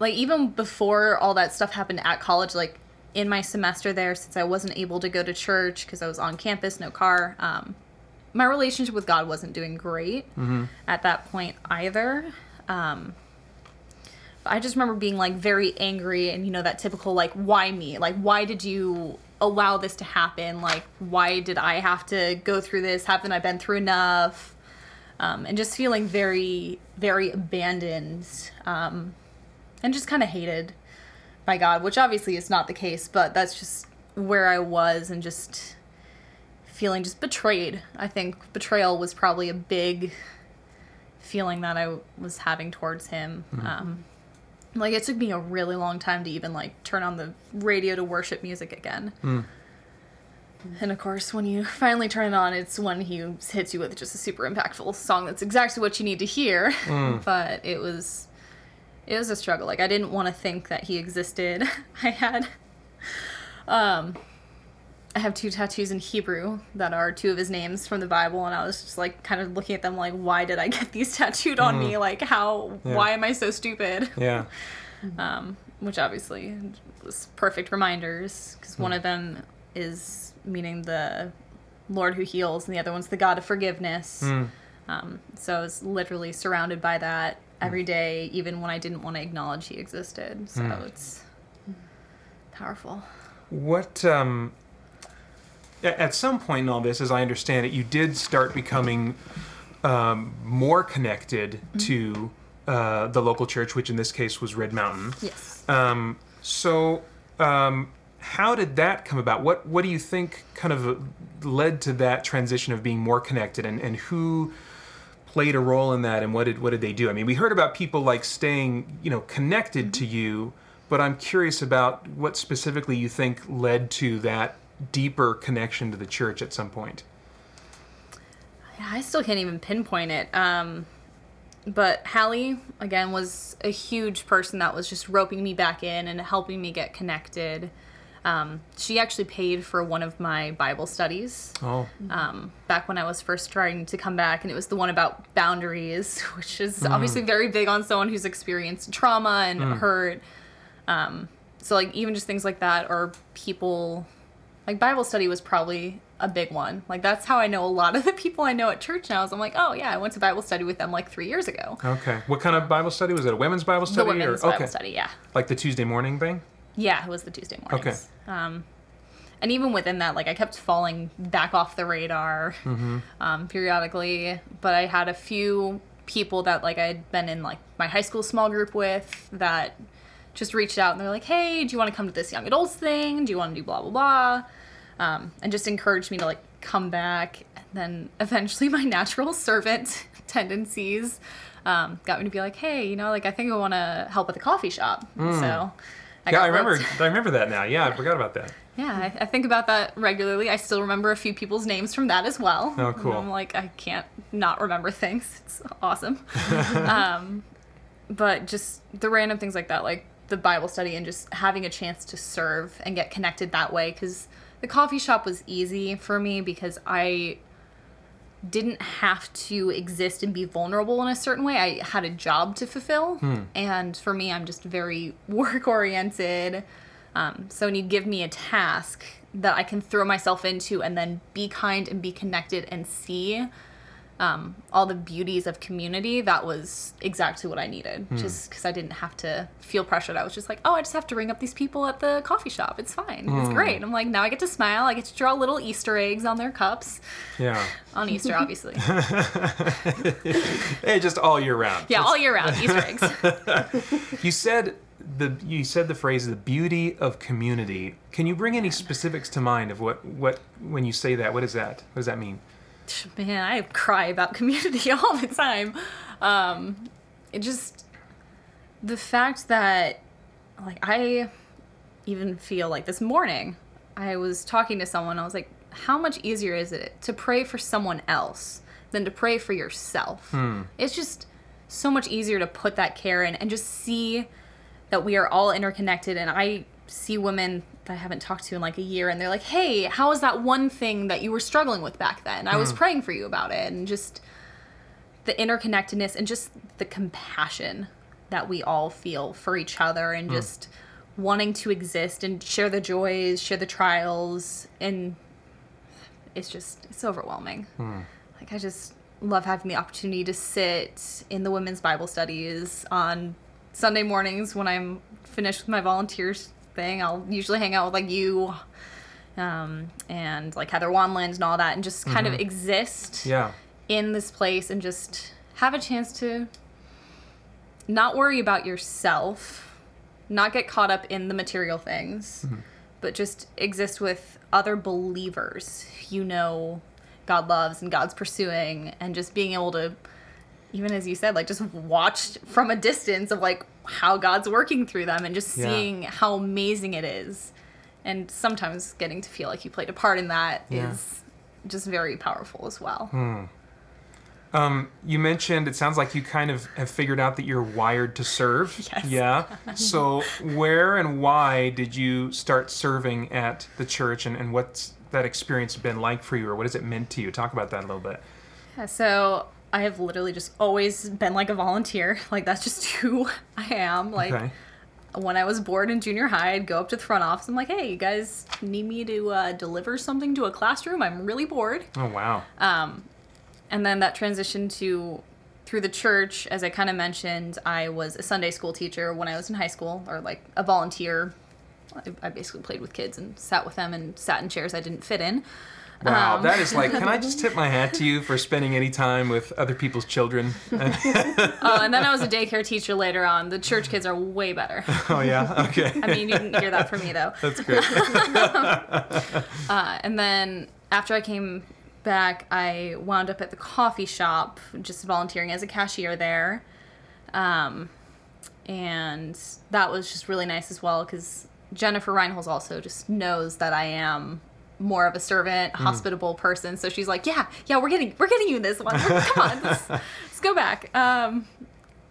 like even before all that stuff happened at college like in my semester there since i wasn't able to go to church because i was on campus no car um, my relationship with god wasn't doing great at that point either. Um, but i just remember being like very angry and you know that typical like why me? Like why did you allow this to happen? Like why did i have to go through this? Haven't i been through enough? Um, and just feeling very very abandoned um, and just kind of hated by God, which obviously is not the case, but that's just where I was and just feeling just betrayed. I think betrayal was probably a big feeling that I was having towards him. Um, like it took me a really long time to even like turn on the radio to worship music again. And of course, when you finally turn it on, it's when he hits you with just a super impactful song that's exactly what you need to hear. but it was it was a struggle. Like I didn't want to think that he existed. I had um I have two tattoos in Hebrew that are two of his names from the Bible and I was just like kind of looking at them like why did I get these tattooed on me? Like how
Yeah.
why am I so stupid?
yeah,
Um which obviously was perfect reminders because one of them is meaning the Lord who heals and the other one's the God of forgiveness.
Hmm.
Um, so I was literally surrounded by that every day, even when I didn't want to acknowledge he existed. So it's powerful.
What um, at some point in all this, as I understand it, you did start becoming um, more connected to uh, the local church, which in this case was Red Mountain.
Yes.
Um, so, um, how did that come about? What What do you think kind of led to that transition of being more connected, and, and who played a role in that, and what did what did they do? I mean, we heard about people like staying, you know, connected to you, but I'm curious about what specifically you think led to that deeper connection to the church at some point.
I still can't even pinpoint it. Um, but Hallie, again, was a huge person that was just roping me back in and helping me get connected. Um, she actually paid for one of my Bible studies
Oh,
um, back when I was first trying to come back, and it was the one about boundaries, which is obviously very big on someone who's experienced trauma and hurt. Um, so, like, even just things like that, or people, like, Bible study was probably a big one. Like, that's how I know a lot of the people I know at church now. Is I'm like, oh, yeah, I went to Bible study with them like three years ago.
okay. What kind of Bible study was it? A women's Bible study,
the women's
or
Bible
okay,
study, yeah.
like the Tuesday morning thing?
Yeah, it was the Tuesday morning. Okay. Um, and even within that, like I kept falling back off the radar um, periodically. But I had a few people that like I'd been in like my high school small group with that just reached out and they're like, "Hey, do you want to come to this young adults thing? Do you want to do blah blah blah?" Um, and just encouraged me to like come back. And then eventually, my natural servant tendencies um, got me to be like, "Hey, you know, like I think I want to help at the coffee shop." So. I
yeah,
got
I remember. I remember that now. Yeah, I forgot about that.
yeah, I, I think about that regularly. I still remember a few people's names from that as well.
Oh,
And
cool.
I'm like, I can't not remember things. It's awesome. um, but just the random things like that, like the Bible study and just having a chance to serve and get connected that way. Because the coffee shop was easy for me because I didn't have to exist and be vulnerable in a certain way. I had a job to fulfill. And for me, I'm just very work oriented. Um, so when you give me a task that I can throw myself into and then be kind and be connected and see um, all the beauties of community, that was exactly what I needed. Just because I didn't have to feel pressured. I was just like, oh, I just have to ring up these people at the coffee shop. It's fine. It's great. I'm like, now I get to smile. I get to draw little Easter eggs on their cups
Yeah.
on Easter, obviously.
Hey, just all year round.
Yeah, all year round Easter eggs.
You said the you said the phrase the beauty of community. Can you bring any specifics to mind of what what when you say that? What is that? What does that mean?
Man, I cry about community all the time. Um, it just the fact that like I even feel like this morning I was talking to someone. I was like, how much easier is it to pray for someone else than to pray for yourself? It's just so much easier to put that care in and just see that we are all interconnected. And I see women that I haven't talked to in like a year, and they're like, "Hey, how was that one thing that you were struggling with back then? I was hmm. praying for you about it." And just the interconnectedness and just the compassion that we all feel for each other and hmm. just wanting to exist and share the joys, share the trials, and it's just it's overwhelming. Hmm. Like I just love having the opportunity to sit in the women's Bible studies on Sunday mornings when I'm finished with my volunteers thing. I'll usually hang out with like you um, and like Heather Wanland and all that, and just kind of exist
Yeah.
in this place and just have a chance to not worry about yourself, not get caught up in the material things, but just exist with other believers you know God loves and God's pursuing, and just being able to, even as you said, like just watched from a distance of like how God's working through them and just
Yeah.
seeing how amazing it is. And sometimes getting to feel like you played a part in that is
Yeah.
just very powerful as well.
Um, you mentioned it sounds like you kind of have figured out that you're wired to serve.
Yes.
Yeah. So where and why did you start serving at the church, and, and what's that experience been like for you, or what has it meant to you? Talk about that a little bit.
Yeah, so I have literally just always been like a volunteer. Like that's just who I am. Like
Okay.
when I was bored in junior high, I'd go up to the front office. I'm like, hey, you guys need me to uh, deliver something to a classroom? I'm really bored.
Oh wow.
Um, And then that transition to through the church, as I kind of mentioned, I was a Sunday school teacher when I was in high school, or like a volunteer. I- I basically played with kids and sat with them and sat in chairs I didn't fit in.
Wow,
Um,
that is like. Can I just tip my hat to you for spending any time with other people's children?
Oh, and then I was a daycare teacher later on. The church kids are way better.
oh yeah, okay,
I mean, you didn't hear that from me though.
that's great.
Uh, and then after I came back, I wound up at the coffee shop, just volunteering as a cashier there. Um, and that was just really nice as well because Jennifer Reinholz also just knows that I am more of a servant, hospitable person. So she's like, "Yeah, yeah, we're getting we're getting you this one. Come on, let's, let's go back." Um,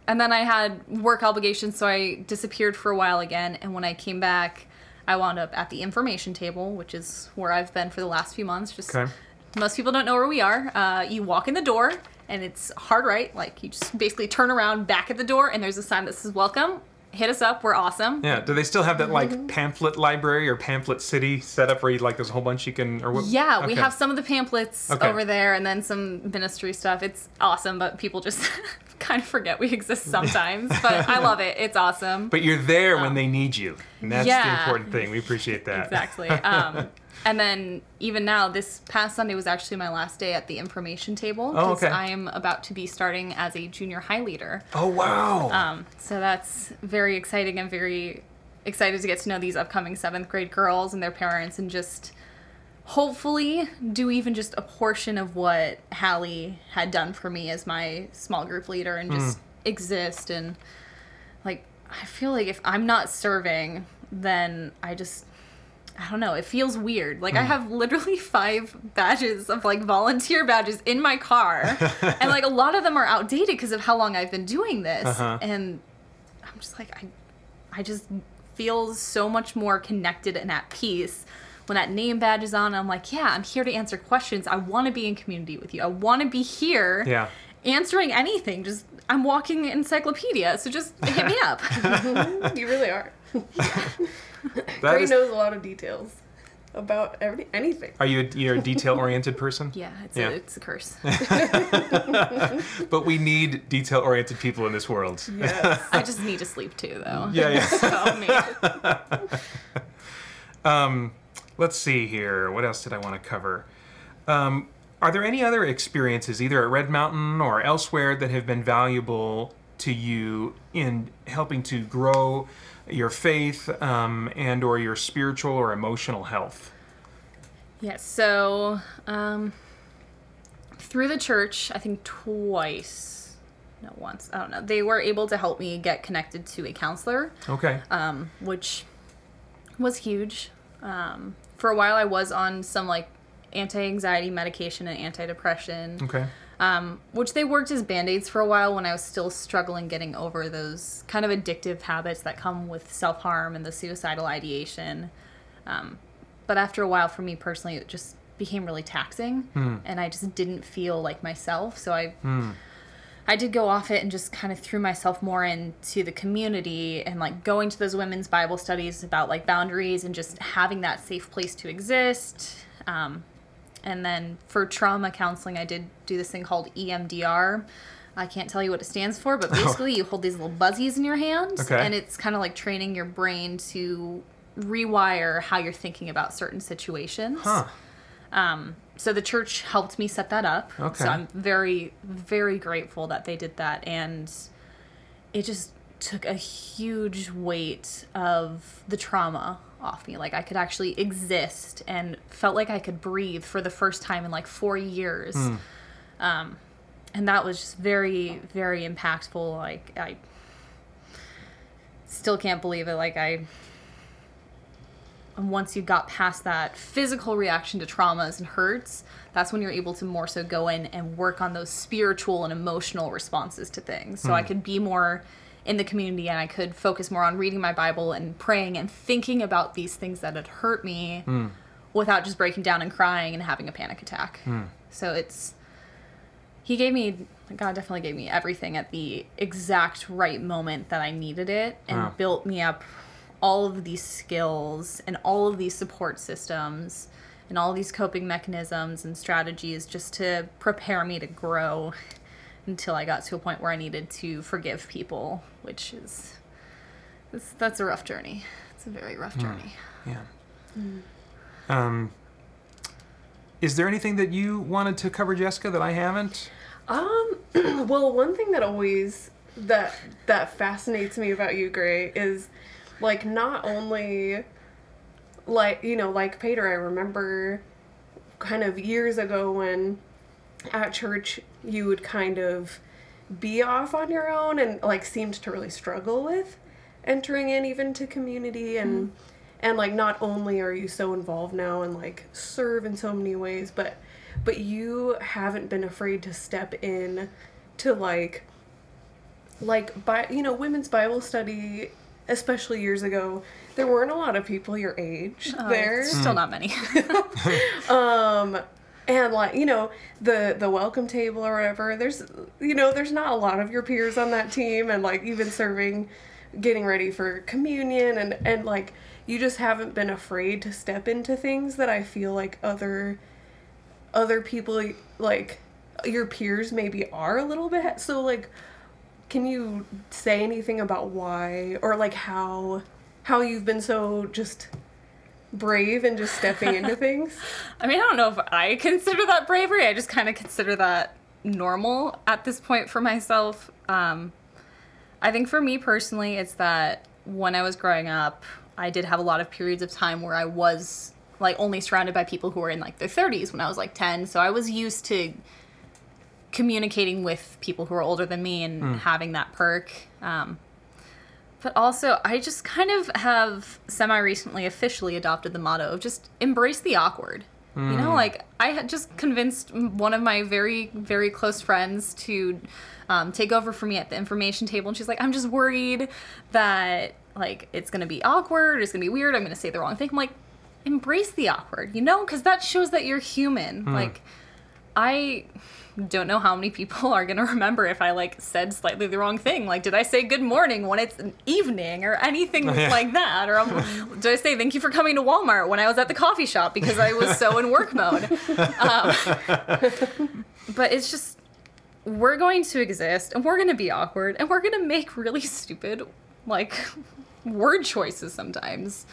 and then I had work obligations, so I disappeared for a while again. And when I came back, I wound up at the information table, which is where I've been for the last few months. Just
Okay.
most people don't know where we are. Uh, you walk in the door, and it's hard right. Like you just basically turn around back at the door, and there's a sign that says "Welcome." Hit us up. We're awesome.
Yeah. Do they still have that like mm-hmm. pamphlet library or pamphlet city set up where you like there's a whole bunch you can or what?
Yeah, we have some of the pamphlets
Okay.
over there and then some ministry stuff. It's awesome, but people just kind of forget we exist sometimes. but I love it. It's awesome.
But you're there when they need you, and that's the
Um,
important thing. We appreciate that.
exactly. Um, and then even now, this past Sunday was actually my last day at the information table
Oh, okay.
I am about to be starting as a junior high leader.
Oh wow.
Um, so that's very exciting. I'm very excited to get to know these upcoming seventh grade girls and their parents and just hopefully do even just a portion of what Hallie had done for me as my small group leader and just exist and like I feel like if I'm not serving then I just I don't know, it feels weird. Like I have literally five badges of like volunteer badges in my car. and like a lot of them are outdated because of how long I've been doing this.
Uh-huh.
And I'm just like I I just feel so much more connected and at peace when that name badge is on. I'm like, yeah, I'm here to answer questions. I want to be in community with you. I want to be here
yeah.
answering anything. Just I'm walking encyclopedia, so just hit me up.
you really are.
That
Gray
is-
knows a lot of details about every anything.
Are you a, you're a detail oriented person?
yeah, it's
Yeah.
a it's a curse.
But we need detail oriented people in this world.
Yes.
I just need to sleep too, though.
Yeah, yeah.
So, maybe.
Um, let's see here. What else did I want to cover? Um, are there any other experiences, either at Red Mountain or elsewhere, that have been valuable to you in helping to grow your faith um, and or your spiritual or emotional health?
Yeah, so um, through the church, I think twice, no, once, I don't know, they were able to help me get connected to a counselor,
Okay.
um, which was huge. Um, for a while, I was on some like anti anxiety medication and antidepressant.
okay.
um, which they worked as band-aids for a while when i was still struggling getting over those kind of addictive habits that come with self-harm and the suicidal ideation um, but after a while for me personally it just became really taxing and i just didn't feel like myself so i I did go off it and just kind of threw myself more into the community and like going to those women's Bible studies about like boundaries and just having that safe place to exist. Um, and then for trauma counseling, I did do this thing called EMDR. I can't tell you what it stands for, but basically you hold these little buzzies in your hand,
Okay.
and it's kind of like training your brain to rewire how you're thinking about certain situations.
Huh.
So the church helped me set that up.
Okay.
So I'm very, very grateful that they did that. And it just took a huge weight of the trauma off me. Like I could actually exist and felt like I could breathe for the first time in like four years. Um, and that was just very, very impactful. Like I still can't believe it. Like I and once you got past that physical reaction to traumas and hurts, that's when you're able to more so go in and work on those spiritual and emotional responses to things. So I hmm. could be more in the community and I could focus more on reading my Bible and praying and thinking about these things that had hurt me hmm. without just breaking down and crying and having a panic attack. Hmm. So it's he gave me God definitely gave me everything at the exact right moment that I needed it and
Wow.
built me up all of these skills and all of these support systems and all these coping mechanisms and strategies just to prepare me to grow until I got to a point where I needed to forgive people, which is that's, that's a rough journey. It's a very rough journey.
Yeah. Um, is there anything that you wanted to cover, Jessica, that I haven't?
Um, well, one thing that always that that fascinates me about you, Gray, is like not only like you know like Peter. I remember kind of years ago when at church you would kind of be off on your own and like seemed to really struggle with entering in even to community and hmm. and like not only are you so involved now and like serve in so many ways but but you haven't been afraid to step in to like like by you know women's bible study especially years ago there weren't a lot of people your age
Oh,
there
Still not many.
um and like you know the the welcome table or whatever there's you know there's not a lot of your peers on that team and like even serving getting ready for communion and and like you just haven't been afraid to step into things that i feel like other other people like your peers maybe are a little bit so like can you say anything about why or like how how you've been so just brave and just stepping into things
I mean, I don't know if I consider that bravery. I just kind of consider that normal at this point for myself. Um, I think for me personally, it's that when I was growing up, I did have a lot of periods of time where I was like only surrounded by people who were in like their 30s when I was like 10. So I was used to communicating with people who are older than me and having that perk. Um, but also, I just kind of have semi recently officially adopted the motto of just embrace the awkward. You know, like I had just convinced one of my very, very close friends to um, take over for me at the information table, and she's like, "I'm just worried that like it's gonna be awkward, it's gonna be weird, I'm gonna say the wrong thing." I'm like, embrace the awkward, you know, because that shows that you're human. Like, I don't know how many people are gonna remember if I like said slightly the wrong thing. Like, did I say good morning when it's an evening or anything
Yeah.
like that? Or um, did I say thank you for coming to Walmart when I was at the coffee shop because I was so in work mode? Um, but it's just we're going to exist and we're gonna be awkward and we're gonna make really stupid like word choices sometimes.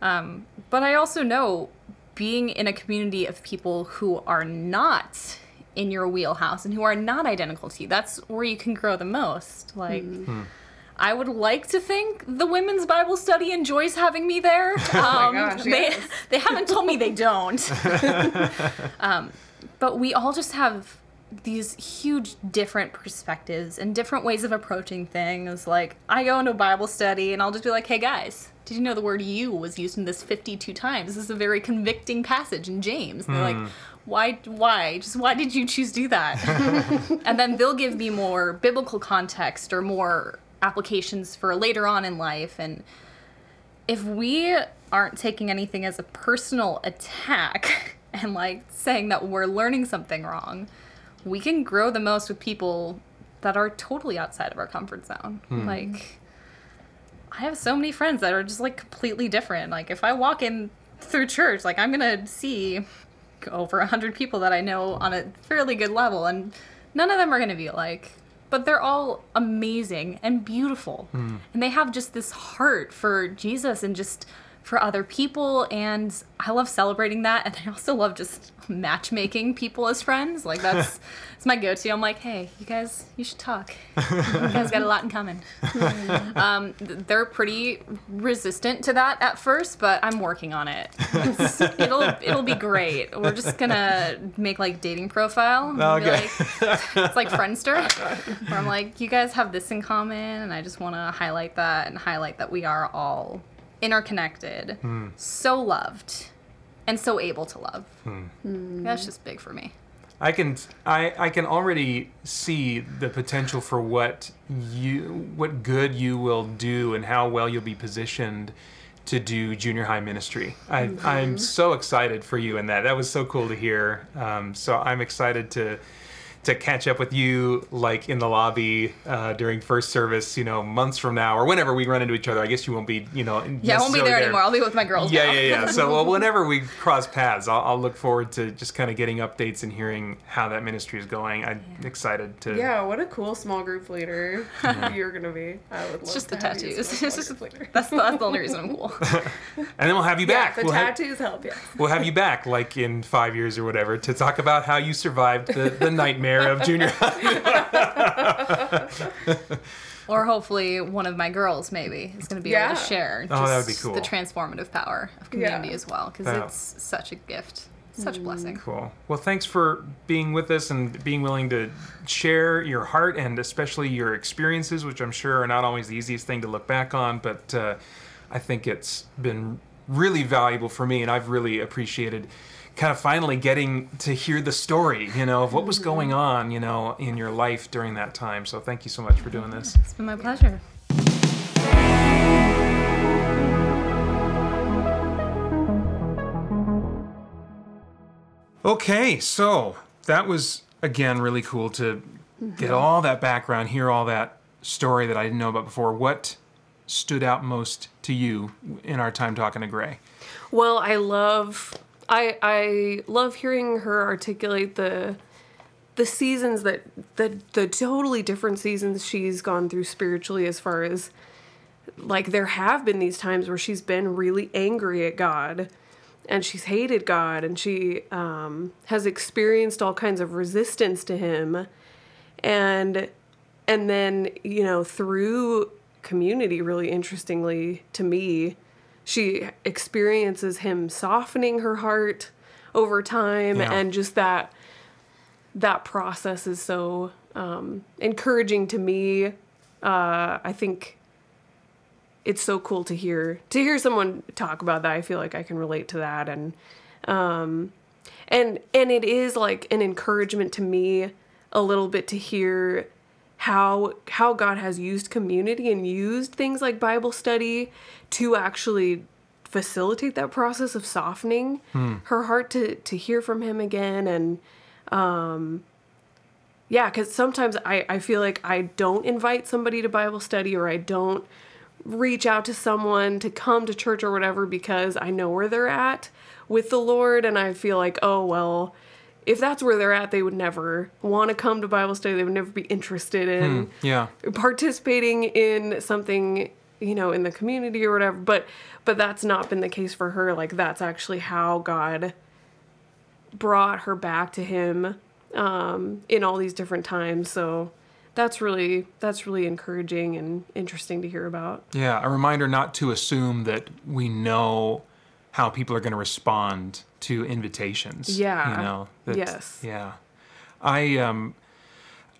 Um, but I also know being in a community of people who are not in your wheelhouse and who are not identical to you, that's where you can grow the most. Like, I would like to think the women's Bible study enjoys having me there. Um,
gosh,
they,
yes.
they haven't told me they don't. um, but we all just have these huge different perspectives and different ways of approaching things. Like, I go into a Bible study and I'll just be like, hey guys, did you know the word you was used in this 52 times? This is a very convicting passage in James. And they're like, hmm. why, why? Just why did you choose to do that? and then they'll give me more biblical context or more applications for later on in life. And if we aren't taking anything as a personal attack and like saying that we're learning something wrong, we can grow the most with people that are totally outside of our comfort zone. Hmm. Like, I have so many friends that are just like completely different. Like, if I walk in through church, like, I'm gonna see over a hundred people that I know on a fairly good level, and none of them are gonna be alike. But they're all amazing and beautiful. Hmm. And they have just this heart for Jesus and just for other people. And I love celebrating that. And I also love just matchmaking people as friends. Like, that's, it's my go to. I'm like, hey, you guys, you should talk. You guys got a lot in common. um, they're pretty resistant to that at first, but I'm working on it. It's, it'll it'll be great. We're just gonna make like dating profile.
Okay.
like- it's like Friendster, where I'm like, you guys have this in common, and I just want to highlight that and highlight that we are all interconnected, hmm. so loved, and so able to love. Hmm. Hmm. That's just big for me.
I can I, I can already see the potential for what you what good you will do and how well you'll be positioned to do junior high ministry. I, I'm mm-hmm. so excited for you in that. That was so cool to hear. Um, so I'm excited to to catch up with you like in the lobby uh, during first service, you know, months from now or whenever we run into each other. I guess you won't be, you know,
Yeah, I won't be
necessarily
there anymore. I'll be with my girls.
yeah,
now.
yeah, yeah. So well, whenever we cross paths, I'll, I'll look forward to just kind of getting updates and hearing how that ministry is going. I'm excited to.
Yeah, what a cool small group leader you're gonna be. I would love
It's just the
to have
tattoos.
my
It's just,
group leader.
that's, the, that's the only reason I'm cool.
And then we'll have you
Yeah,
back.
the
we'll, have,
tattoos help. Yeah.
we'll have you back, like in five years or whatever, to talk about how you survived the, the nightmare of junior high.
Or hopefully one of my girls maybe is going to be able to share
Oh, that would be cool.
the transformative power of community
Yeah.
as well because
Yeah.
it's such a gift, such a blessing.
Cool. Well, thanks for being with us and being willing to share your heart and especially your experiences, which I'm sure are not always the easiest thing to look back on, but uh, I think it's been really valuable for me, and I've really appreciated kind of finally getting to hear the story, you know, of what was going mm-hmm. on, you know, in your life during that time. So thank you so much for doing this.
It's been my pleasure.
Okay, so that was again really cool to get mm-hmm. all that background, hear all that story that I didn't know about before. What stood out most to you in our time talking to Gray?
Well, I love I I love hearing her articulate the the seasons that the the totally different seasons she's gone through spiritually as far as like there have been these times where she's been really angry at God and she's hated God and she um, has experienced all kinds of resistance to him. And and then you know through community really interestingly to me she experiences him softening her heart over time
Yeah.
and just that that process is so um, encouraging to me. Uh, i think it's so cool to hear to hear someone talk about that. I feel like i can relate to that. And um and and it is like an encouragement to me a little bit to hear how how god has used community and used things like bible study to actually facilitate that process of softening her heart to to hear from him again. And um yeah because sometimes I, I feel like i don't invite somebody to bible study or i don't reach out to someone to come to church or whatever because i know where they're at with the lord. And i feel like oh well if that's where they're at they would never want to come to bible study they would never be interested in
Yeah.
participating in something you know in the community or whatever but but that's not been the case for her like that's actually how god brought her back to him um in all these different times so that's really that's really encouraging and interesting to hear about
Yeah. A reminder not to assume that we know how people are going to respond to invitations.
Yeah.
You know. that-
Yes.
Yeah. I um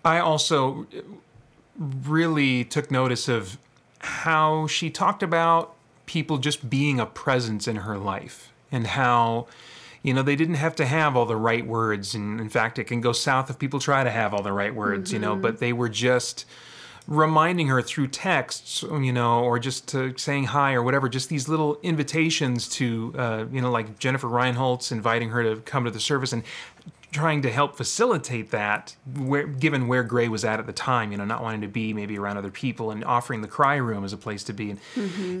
I also really took notice of how she talked about people just being a presence in her life and how you know they didn't have to have all the right words and in fact it can go south if people try to have all the right words you know but they were just reminding her through texts you know or just to saying hi or whatever just these little invitations to uh, you know like jennifer reinholtz inviting her to come to the service and trying to help facilitate that where, given where gray was at at the time you know not wanting to be maybe around other people and offering the cry room as a place to be and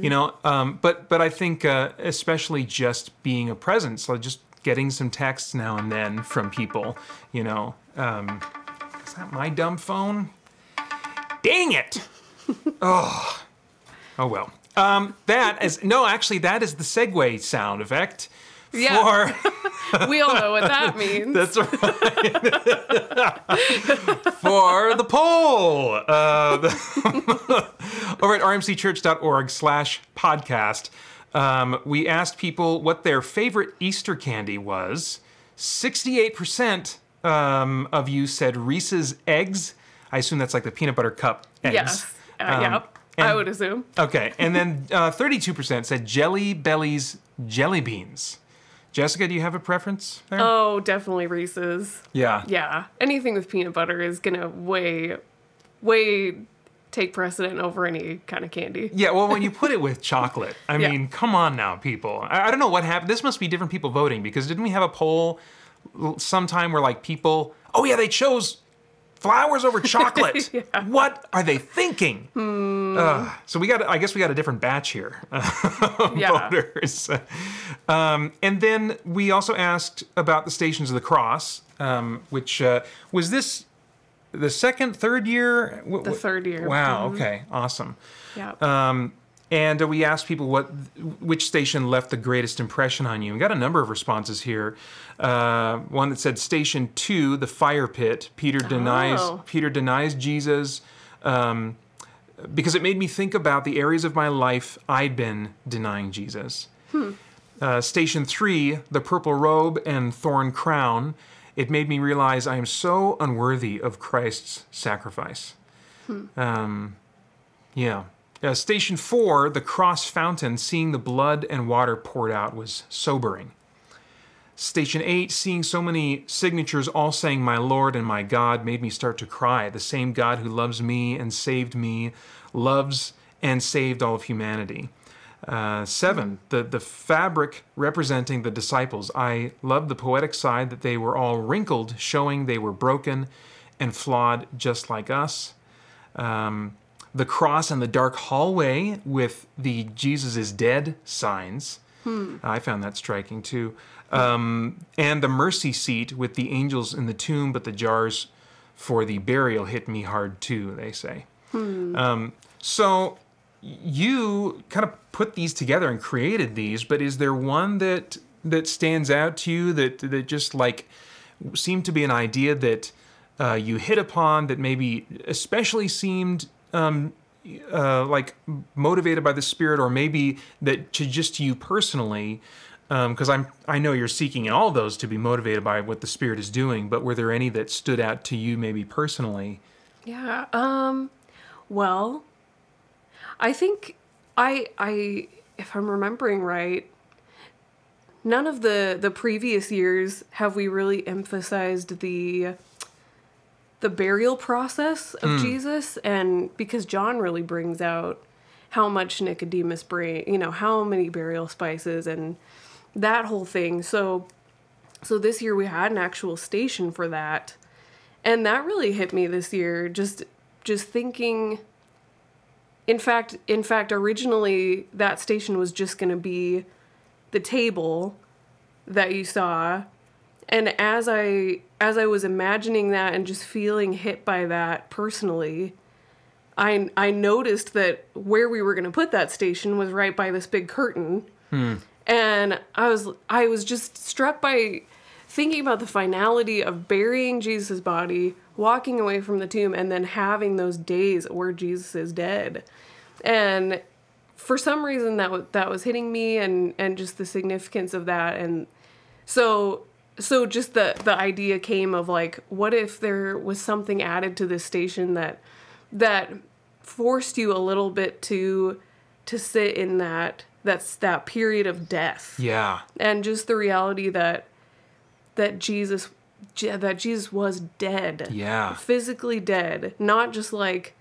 you know um, but but i think uh, especially just being a presence like just getting some texts now and then from people you know um, is that my dumb phone dang it oh oh well um, that is no actually that is the segue sound effect
Yeah.
for
we all know what that means
That's right. For the poll uh, the over at rmcchurch.org slash podcast, um, we asked people what their favorite Easter candy was. 68% um, of you said Reese's Eggs. I assume that's like the peanut butter cup eggs.
yes uh,
Um,
yep i would assume
Okay, and then uh, 32% said Jelly Belly's jelly beans. Jessica, do you have a preference there?
oh definitely reese's
yeah.
yeah anything with peanut butter is gonna way way take precedent over any kind of candy
Yeah, well, when you put it with chocolate, I
Yeah.
mean, come on now, people. I, I don't know what happened. This must be different people voting because didn't we have a poll sometime where like people, oh yeah, they chose flowers over chocolate. What are they thinking? Uh, so we got, I guess we got a different batch here. of
Yeah.
voters. Um, and then we also asked about the Stations of the Cross, um, which uh, was this the second, third year?
The third year.
Wow. Okay. Awesome.
Yeah.
Um, and we asked people what which station left the greatest impression on you. We got a number of responses here. Uh, one that said Station Two, the fire pit. Peter denies
Oh.
Peter denies Jesus um, because it made me think about the areas of my life I'd been denying Jesus. Uh, station Three, the purple robe and thorn crown. It made me realize I am so unworthy of Christ's sacrifice. Um, yeah. Uh, station four, the cross fountain, seeing the blood and water poured out was sobering. Station eight, seeing so many signatures all saying, My Lord and my God, made me start to cry. The same God who loves me and saved me loves and saved all of humanity. Uh, seven, the, the fabric representing the disciples. I love the poetic side that they were all wrinkled, showing they were broken and flawed just like us um, the cross and the dark hallway with the Jesus is dead signs. I found that striking too. Um, and the mercy seat with the angels in the tomb, but the jars for the burial hit me hard too, they say. Um, so you kind of put these together and created these, but is there one that that stands out to you that that just like seemed to be an idea that uh, you hit upon that maybe especially seemed um, uh, like motivated by the spirit, or maybe that to just you personally, because I'm I know you're seeking in all those to be motivated by what the spirit is doing. But were there any that stood out to you, maybe personally?
Yeah. Um well, I think I I if I'm remembering right, none of the the previous years have we really emphasized the the burial process of hmm. Jesus and because John really brings out how much Nicodemus bring, you know, how many burial spices and that whole thing. So so this year we had an actual station for that. And that really hit me this year just just thinking in fact in fact originally that station was just going to be the table that you saw. And as i as i was imagining that and just feeling hit by that personally i i noticed that where we were going to put that station was right by this big curtain. Hmm. And i was i was just struck by thinking about the finality of burying jesus' body walking away from the tomb and then having those days where jesus is dead. And for some reason that was that was hitting me and and just the significance of that. And so so just the the idea came of like what if there was something added to this station that that forced you a little bit to to sit in that that's that period of death.
Yeah,
and just the reality that that Jesus that Jesus was dead.
Yeah,
physically dead. Not just like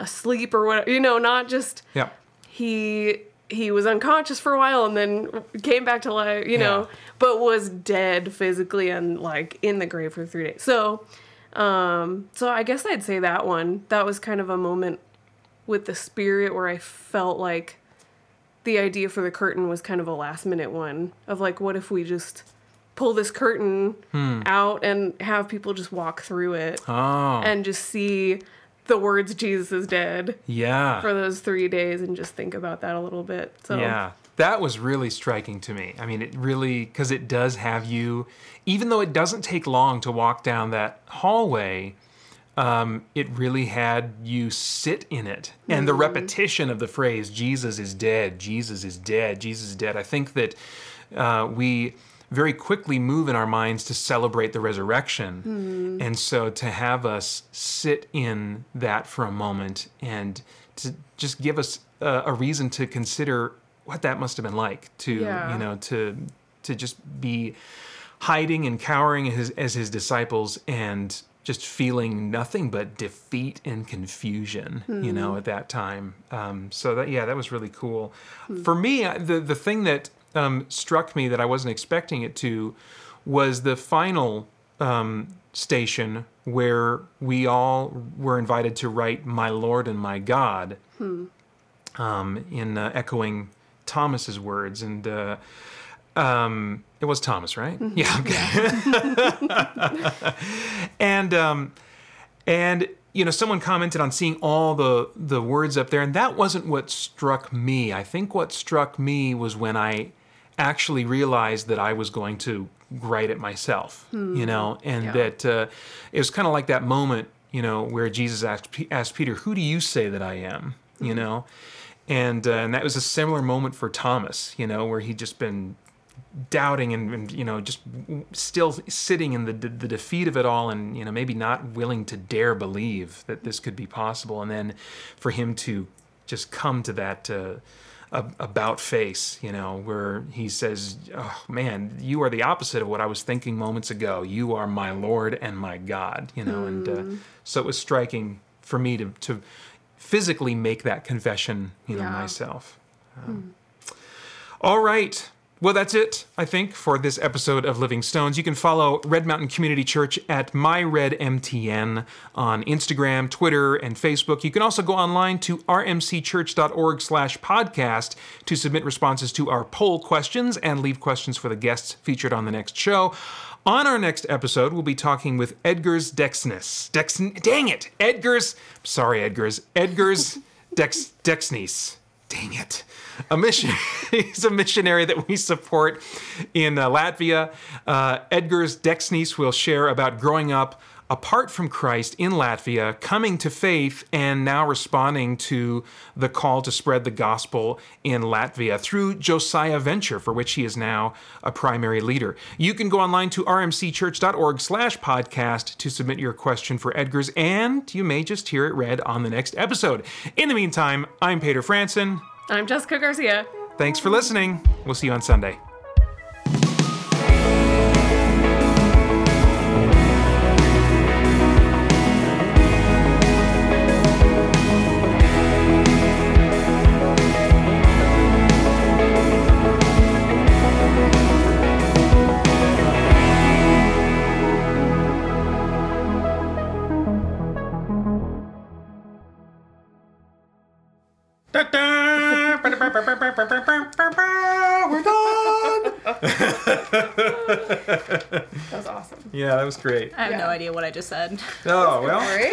asleep or whatever you know not just
yeah,
he he was unconscious for a while and then came back to life, you know,
Yeah.
but was dead physically and like in the grave for three days. So, um, so I guess I'd say that one. That was kind of a moment with the spirit where I felt like the idea for the curtain was kind of a last minute one of like, what if we just pull this curtain out and have people just walk through it
oh,
and just see the words Jesus is dead
yeah.
for those three days and just think about that a little bit. So
Yeah, that was really striking to me. I mean, it really, because it does have you, even though it doesn't take long to walk down that hallway, um, it really had you sit in it. And the repetition of the phrase, Jesus is dead, Jesus is dead, Jesus is dead. I think that uh, we very quickly move in our minds to celebrate the resurrection. Hmm. And so to have us sit in that for a moment and to just give us a, a reason to consider what that must have been like to,
Yeah.
you know, to to just be hiding and cowering as his, as his disciples and just feeling nothing but defeat and confusion, you know, hmm. at that time. Um, so that yeah, that was really cool. Hmm. For me, the the thing that um, struck me that I wasn't expecting it to was the final um, station where we all were invited to write "My Lord and My God," um, in uh, echoing Thomas's words, and uh, um, it was Thomas, right? Yeah. Okay. and um, and you know, someone commented on seeing all the the words up there, and that wasn't what struck me. I think what struck me was when I actually realized that I was going to write it myself. You know, and
Yeah.
that uh, it was kind of like that moment, you know, where Jesus asked P- asked Peter, "Who do you say that I am?" You know, and uh, and that was a similar moment for Thomas. You know, where he'd just been doubting and, and you know just w- still sitting in the, the the defeat of it all and you know maybe not willing to dare believe that this could be possible and then for him to just come to that uh, about face you know where he says oh man you are the opposite of what i was thinking moments ago you are my lord and my god you know and uh, so it was striking for me to to physically make that confession you know
Yeah.
myself Um, all right. Well, that's it, I think, for this episode of Living Stones. You can follow Red Mountain Community Church at MyRedMTN on Instagram, Twitter, and Facebook. You can also go online to rmcchurch.org slash podcast to submit responses to our poll questions and leave questions for the guests featured on the next show. On our next episode, we'll be talking with Edgars Dexness. Dex, dang it! Edgars, sorry, Edgars, Edgars Dex, Dexness. Dang it. A mission. he's a missionary that we support in uh, Latvia. Uh, Edgars Dexnys will share about growing up apart from Christ in Latvia, coming to faith, and now responding to the call to spread the gospel in Latvia through Josiah Venture, for which he is now a primary leader. You can go online to rmcchurch.org slash podcast to submit your question for Edgars, and you may just hear it read on the next episode. In the meantime, I'm Peter Franson.
I'm Jessica Garcia.
Thanks for listening. We'll see you on Sunday. Yeah, that was great.
I have no idea what I just said.
Oh well.
Great.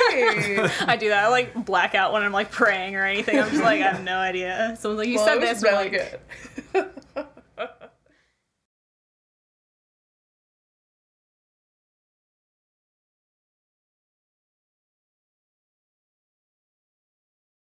I do that. I like black out when I'm like praying or anything. I'm just like, I have no idea. Someone's like, you
well,
said
it was
this. and
really
like,
good.